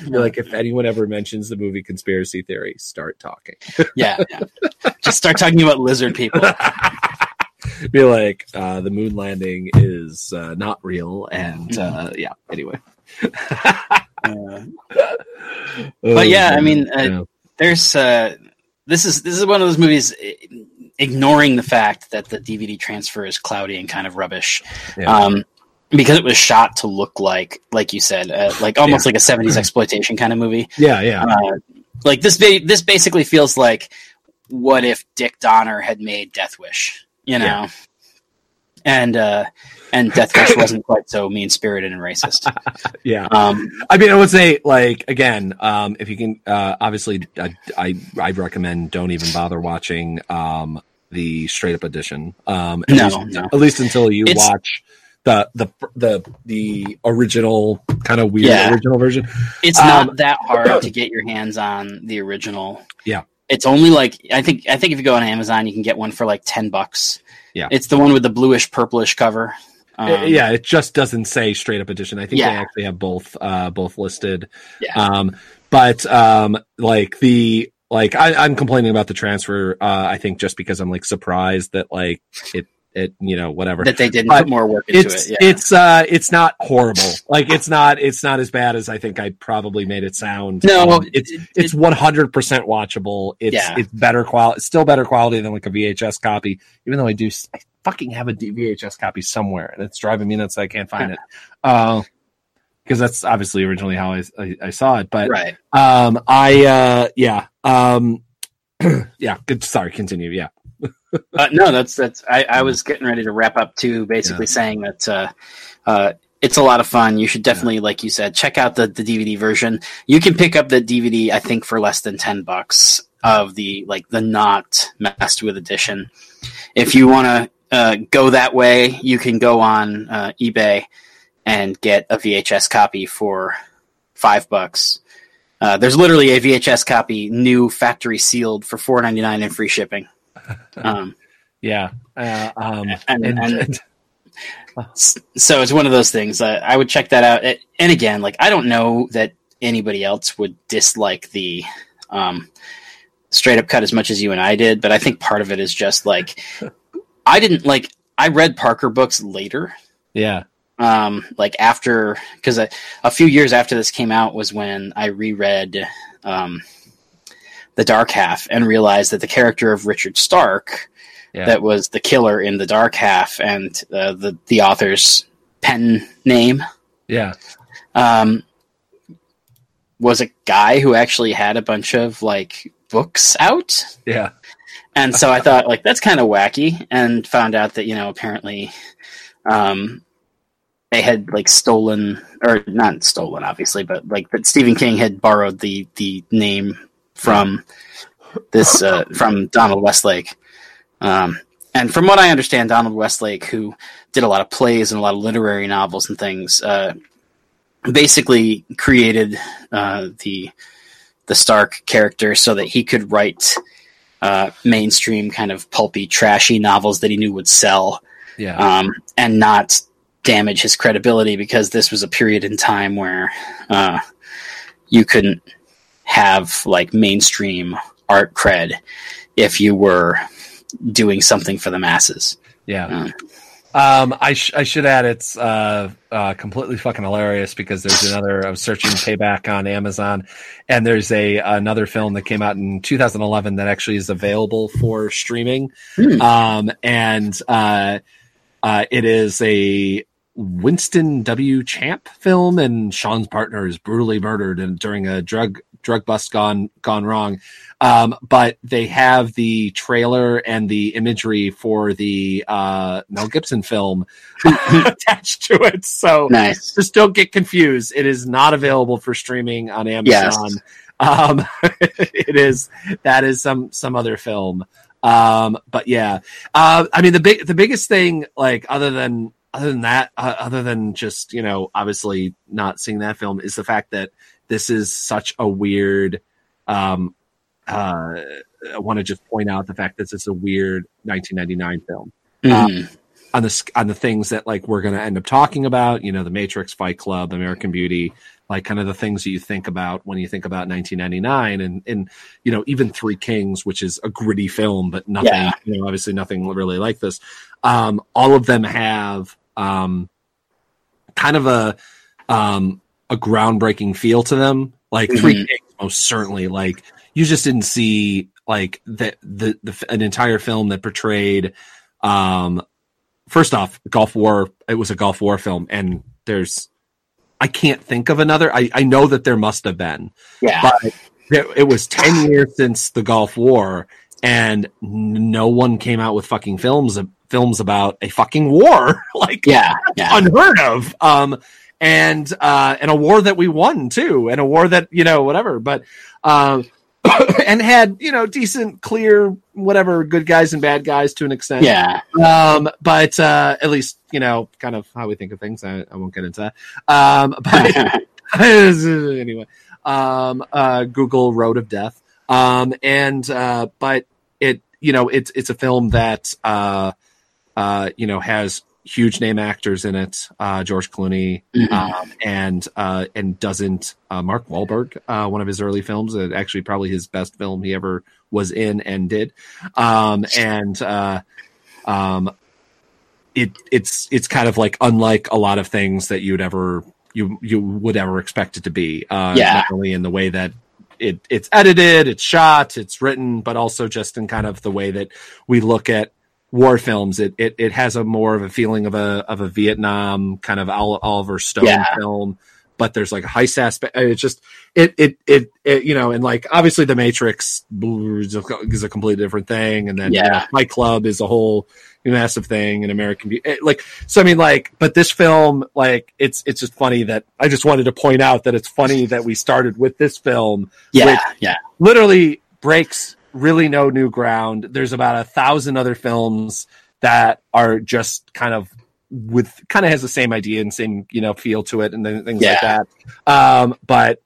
You're like, if anyone ever mentions the movie conspiracy theory, start talking. Yeah, yeah. just start talking about lizard people. Be like, uh, the moon landing is uh, not real, and uh, yeah. Anyway, Uh, But yeah, I mean, uh, Yeah. there's uh, this is this is one of those movies. eh, ignoring the fact that the DVD transfer is cloudy and kind of rubbish. Yeah. Um, because it was shot to look like, like you said, uh, like almost like a '70s exploitation kind of movie. yeah, yeah, Uh, like this, ba- this basically feels like what if Dick Donner had made Death Wish, you know, Yeah. And uh, and Death Wish wasn't quite so mean spirited and racist. yeah. Um, I mean, I would say, like, again, um, if you can, uh, obviously, I, I, I recommend don't even bother watching um, the straight up edition. Um, at, No, least, no. at least until you It's- watch the the the the original kind of weird Yeah. original version. it's Um, not that hard to get your hands on the original. Yeah. It's only like I think I think if you go on Amazon, you can get one for like ten bucks. Yeah. it's the one with the bluish purplish cover. Um, yeah, it just doesn't say straight up edition. I think they actually have both uh, both listed. Yeah. Um, but um, like the like I, I'm complaining about the transfer. Uh, I think just because I'm like surprised that like it it you know whatever. that they didn't But put more work into it's it. Yeah. it's uh it's not horrible. Like it's not it's not as bad as I think I probably made it sound. no, Um, it's it- it's 100 percent watchable. It's Yeah. it's better quality. It's still better quality than like a VHS copy. Even though I do, I fucking have a VHS copy somewhere, and it's driving me nuts. I can't find it. Uh, because that's obviously originally how I, I, I saw it. But right. um, I uh, yeah um, yeah. Good. Sorry. Continue. Yeah. Uh, no, that's that's. I, I was getting ready to wrap up too, basically saying that uh, uh, it's a lot of fun. You should definitely, like you said, check out the the DVD version. You can pick up the DVD, I think, for less than ten bucks of the like the not messed with edition. If you want to uh, go that way, you can go on uh, eBay and get a VHS copy for five bucks. Uh, there's literally a VHS copy, new factory sealed for four ninety nine and free shipping. Um, Yeah. Uh, um, And- and, and- so it's one of those things. Uh, I would check that out. And again, like I don't know that anybody else would dislike the um, straight up cut as much as you and I did, but I think part of it is just like I didn't like. I read Parker books later, yeah. um, like after because a, a few years after this came out was when I reread um, the Dark Half and realized that the character of Richard Stark Yeah. that was the killer in the Dark Half and uh, the the author's pen name Yeah. um, was a guy who actually had a bunch of like books out. Yeah. And so I thought, like, that's kind of wacky, and found out that you know apparently, um, they had like stolen or not stolen, obviously, but like that Stephen King had borrowed the the name from this uh, from Donald Westlake. Um, and from what I understand, Donald Westlake, who did a lot of plays and a lot of literary novels and things, uh, basically created uh, the the Stark character so that he could write uh, mainstream kind of pulpy, trashy novels that he knew would sell, Yeah. um, and not damage his credibility because this was a period in time where uh, you couldn't have like mainstream art cred if you were doing something for the masses. Yeah. Um, I, sh- I should add it's uh, uh, completely fucking hilarious because there's another. I was searching payback on Amazon, and there's a another film that came out in 2011 that actually is available for streaming. Hmm. Um, and uh, uh, it is a Winston W. Champ film, and Sean's partner is brutally murdered and during a drug drug bust gone gone wrong. Um, but they have the trailer and the imagery for the uh, Mel Gibson film attached to it. So Nice. just don't get confused. It is not available for streaming on Amazon. Um, it is that is some some other film. Um, but yeah, uh, I mean the big the biggest thing, like other than other than that, uh, other than just you know obviously not seeing that film, is the fact that this is such a weird. Um, uh, I want to just point out the fact that this is a weird 1999 film Mhm. on the on the things that like we're going to end up talking about. You know, The Matrix, Fight Club, American Beauty, like kind of the things that you think about when you think about 1999, and and you know even Three Kings, which is a gritty film, but nothing. Yeah. You know, obviously nothing really like this. Um, all of them have um, kind of a um, a groundbreaking feel to them. Like Three Mhm. Kings, most certainly. Like you just didn't see like the, the the an entire film that portrayed um first off Gulf War it was a Gulf War film and there's I can't think of another I I know that there must have been Yeah. but it, it was 10 years since the Gulf War and no one came out with fucking films films about a fucking war like yeah. Yeah. unheard of um and uh and a war that we won too and a war that you know whatever but um and had you know decent clear whatever good guys and bad guys to an extent. Yeah. um but uh at least you know kind of how we think of things. I, I won't get into that. Um but anyway um uh google road of death. Um and uh but it you know it's it's a film that uh uh you know has huge name actors in it uh george clooney Mhm. um and uh and doesn't uh mark Wahlberg uh one of his early films actually probably his best film he ever was in and did um and uh um it it's it's kind of like unlike a lot of things that you'd ever you you would ever expect it to be uh Yeah. not only in the way that it it's edited it's shot it's written but also just in kind of the way that we look at war films it it, it has a more of a feeling of a of a vietnam kind of oliver stone Yeah. film but there's like a heist aspect uh, it's just it, it it it you know and like obviously the matrix is a, completely different thing and then you Yeah. know, fight club is a whole massive thing in american it, like so i mean like but this film like it's it's just funny that i just wanted to point out that it's funny that we started with this film Yeah. Which- Yeah. literally breaks really no new ground. There's about a thousand other films that are just kind of with kind of has the same idea and same you know feel to it and then things like that. Um but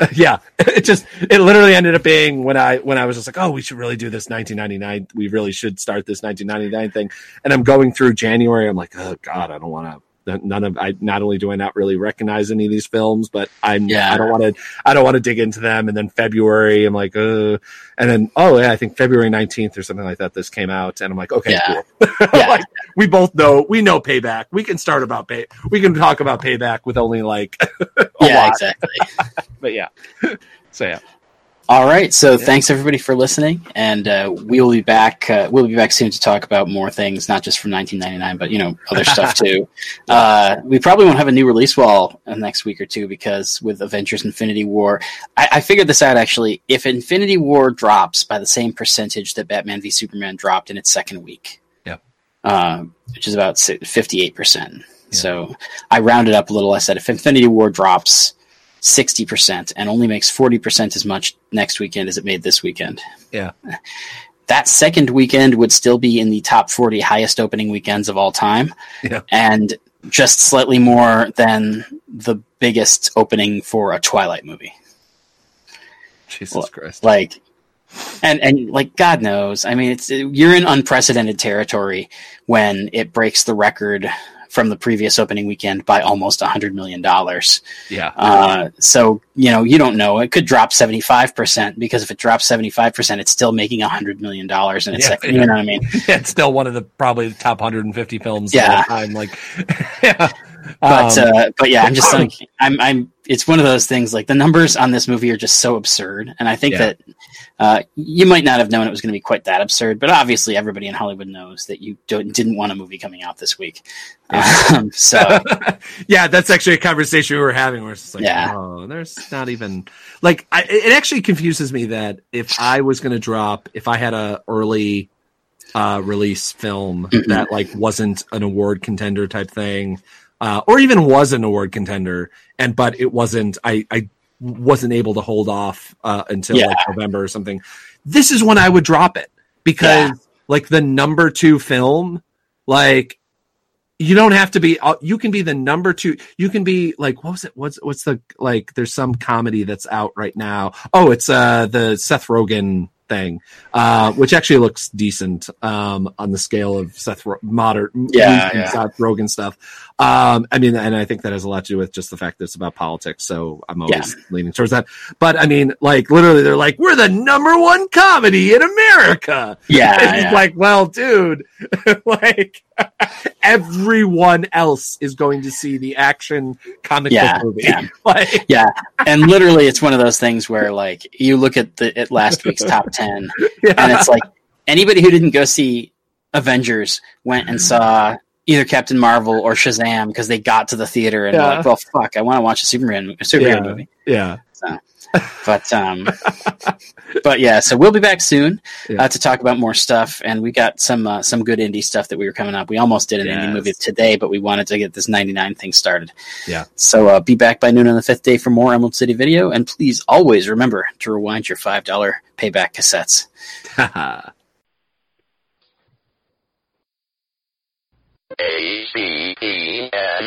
yeah it just it literally ended up being when i when i was just like oh we should really do this 1999 we really should start this 1999 thing. And i'm going through january i'm like oh god i don't want to none of i not only do i not really recognize any of these films but i'm Yeah. i don't want to i don't want to dig into them and then february i'm like uh and then oh yeah i think february 19th or something like that this came out and i'm like okay Yeah. cool Yeah. like we both know we know payback we can start about pay we can talk about payback with only like a yeah. lot Exactly. but yeah so yeah All right. So thanks everybody for listening, and uh, we will be back. Uh, we'll be back soon to talk about more things, not just from 1999, but you know other stuff too. Uh, we probably won't have a new release wall next week or two because with Avengers: Infinity War, I, I figured this out actually. If Infinity War drops by the same percentage that Batman v Superman dropped in its second week, Yep. uh, which is about 58 percent. So I rounded up a little. I said if Infinity War drops. 60% and only makes 40% as much next weekend as it made this weekend. Yeah. That second weekend would still be in the top 40 highest opening weekends of all time. Yeah. And just slightly more than the biggest opening for a Twilight movie. jesus Well, christ Like, and, and like, God knows. I mean, it's, you're in unprecedented territory when it breaks the record from the previous opening weekend by almost a hundred million dollars. yeah Uh, so you know you don't know. It could drop seventy five percent because if it drops seventy five percent, it's still making a hundred million dollars in its Yeah, yeah. You know what I mean? it's still one of the probably the top 150 films Yeah. of all time like yeah But Um, uh, but yeah, I'm just like I'm I'm. It's one of those things. Like the numbers on this movie are just so absurd, and I think Yeah. that uh, you might not have known it was going to be quite that absurd. But obviously, everybody in Hollywood knows that you don't, didn't want a movie coming out this week. Um, so yeah, that's actually a conversation we were having where it's just like, Yeah. oh, there's not even like I, it actually confuses me that if I was going to drop, if I had a early uh, release film Mhm. that like wasn't an award contender type thing, uh, or even was an award contender, and but it wasn't, I I wasn't able to hold off uh, until Yeah. like November or something. This is when I would drop it because Yeah. like the number two film, like you don't have to be uh, you can be the number two you can be like what was it what's what's the like there's some comedy that's out right now oh it's uh the seth rogen thing uh which actually looks decent um on the scale of seth Ro- modern Yeah, yeah. seth rogen stuff um i mean and i think that has a lot to do with just the fact that it's about politics so i'm always leaning towards that but i mean like literally they're like we're the number one comedy in america yeah, it's yeah. like, well, dude, like everyone else is going to see the action comic Yeah, book movie. yeah. like, yeah and literally it's one of those things where like you look at the at last week's top ten, and it's like anybody who didn't go see Avengers went and saw either Captain Marvel or Shazam because they got to the theater and Yeah. were like, well, fuck, I want to watch a Superman a superhero Yeah. movie. yeah. So, but um, but yeah, so we'll be back soon Yeah. uh, to talk about more stuff, and we got some uh, some good indie stuff that we were coming up. We almost did an indie movie today, but we wanted to get this ninety nine thing started. Yeah. So uh, be back by noon on the fifth day for more Emerald City video, and please always remember to rewind your five dollar payback cassettes. A-C-E-N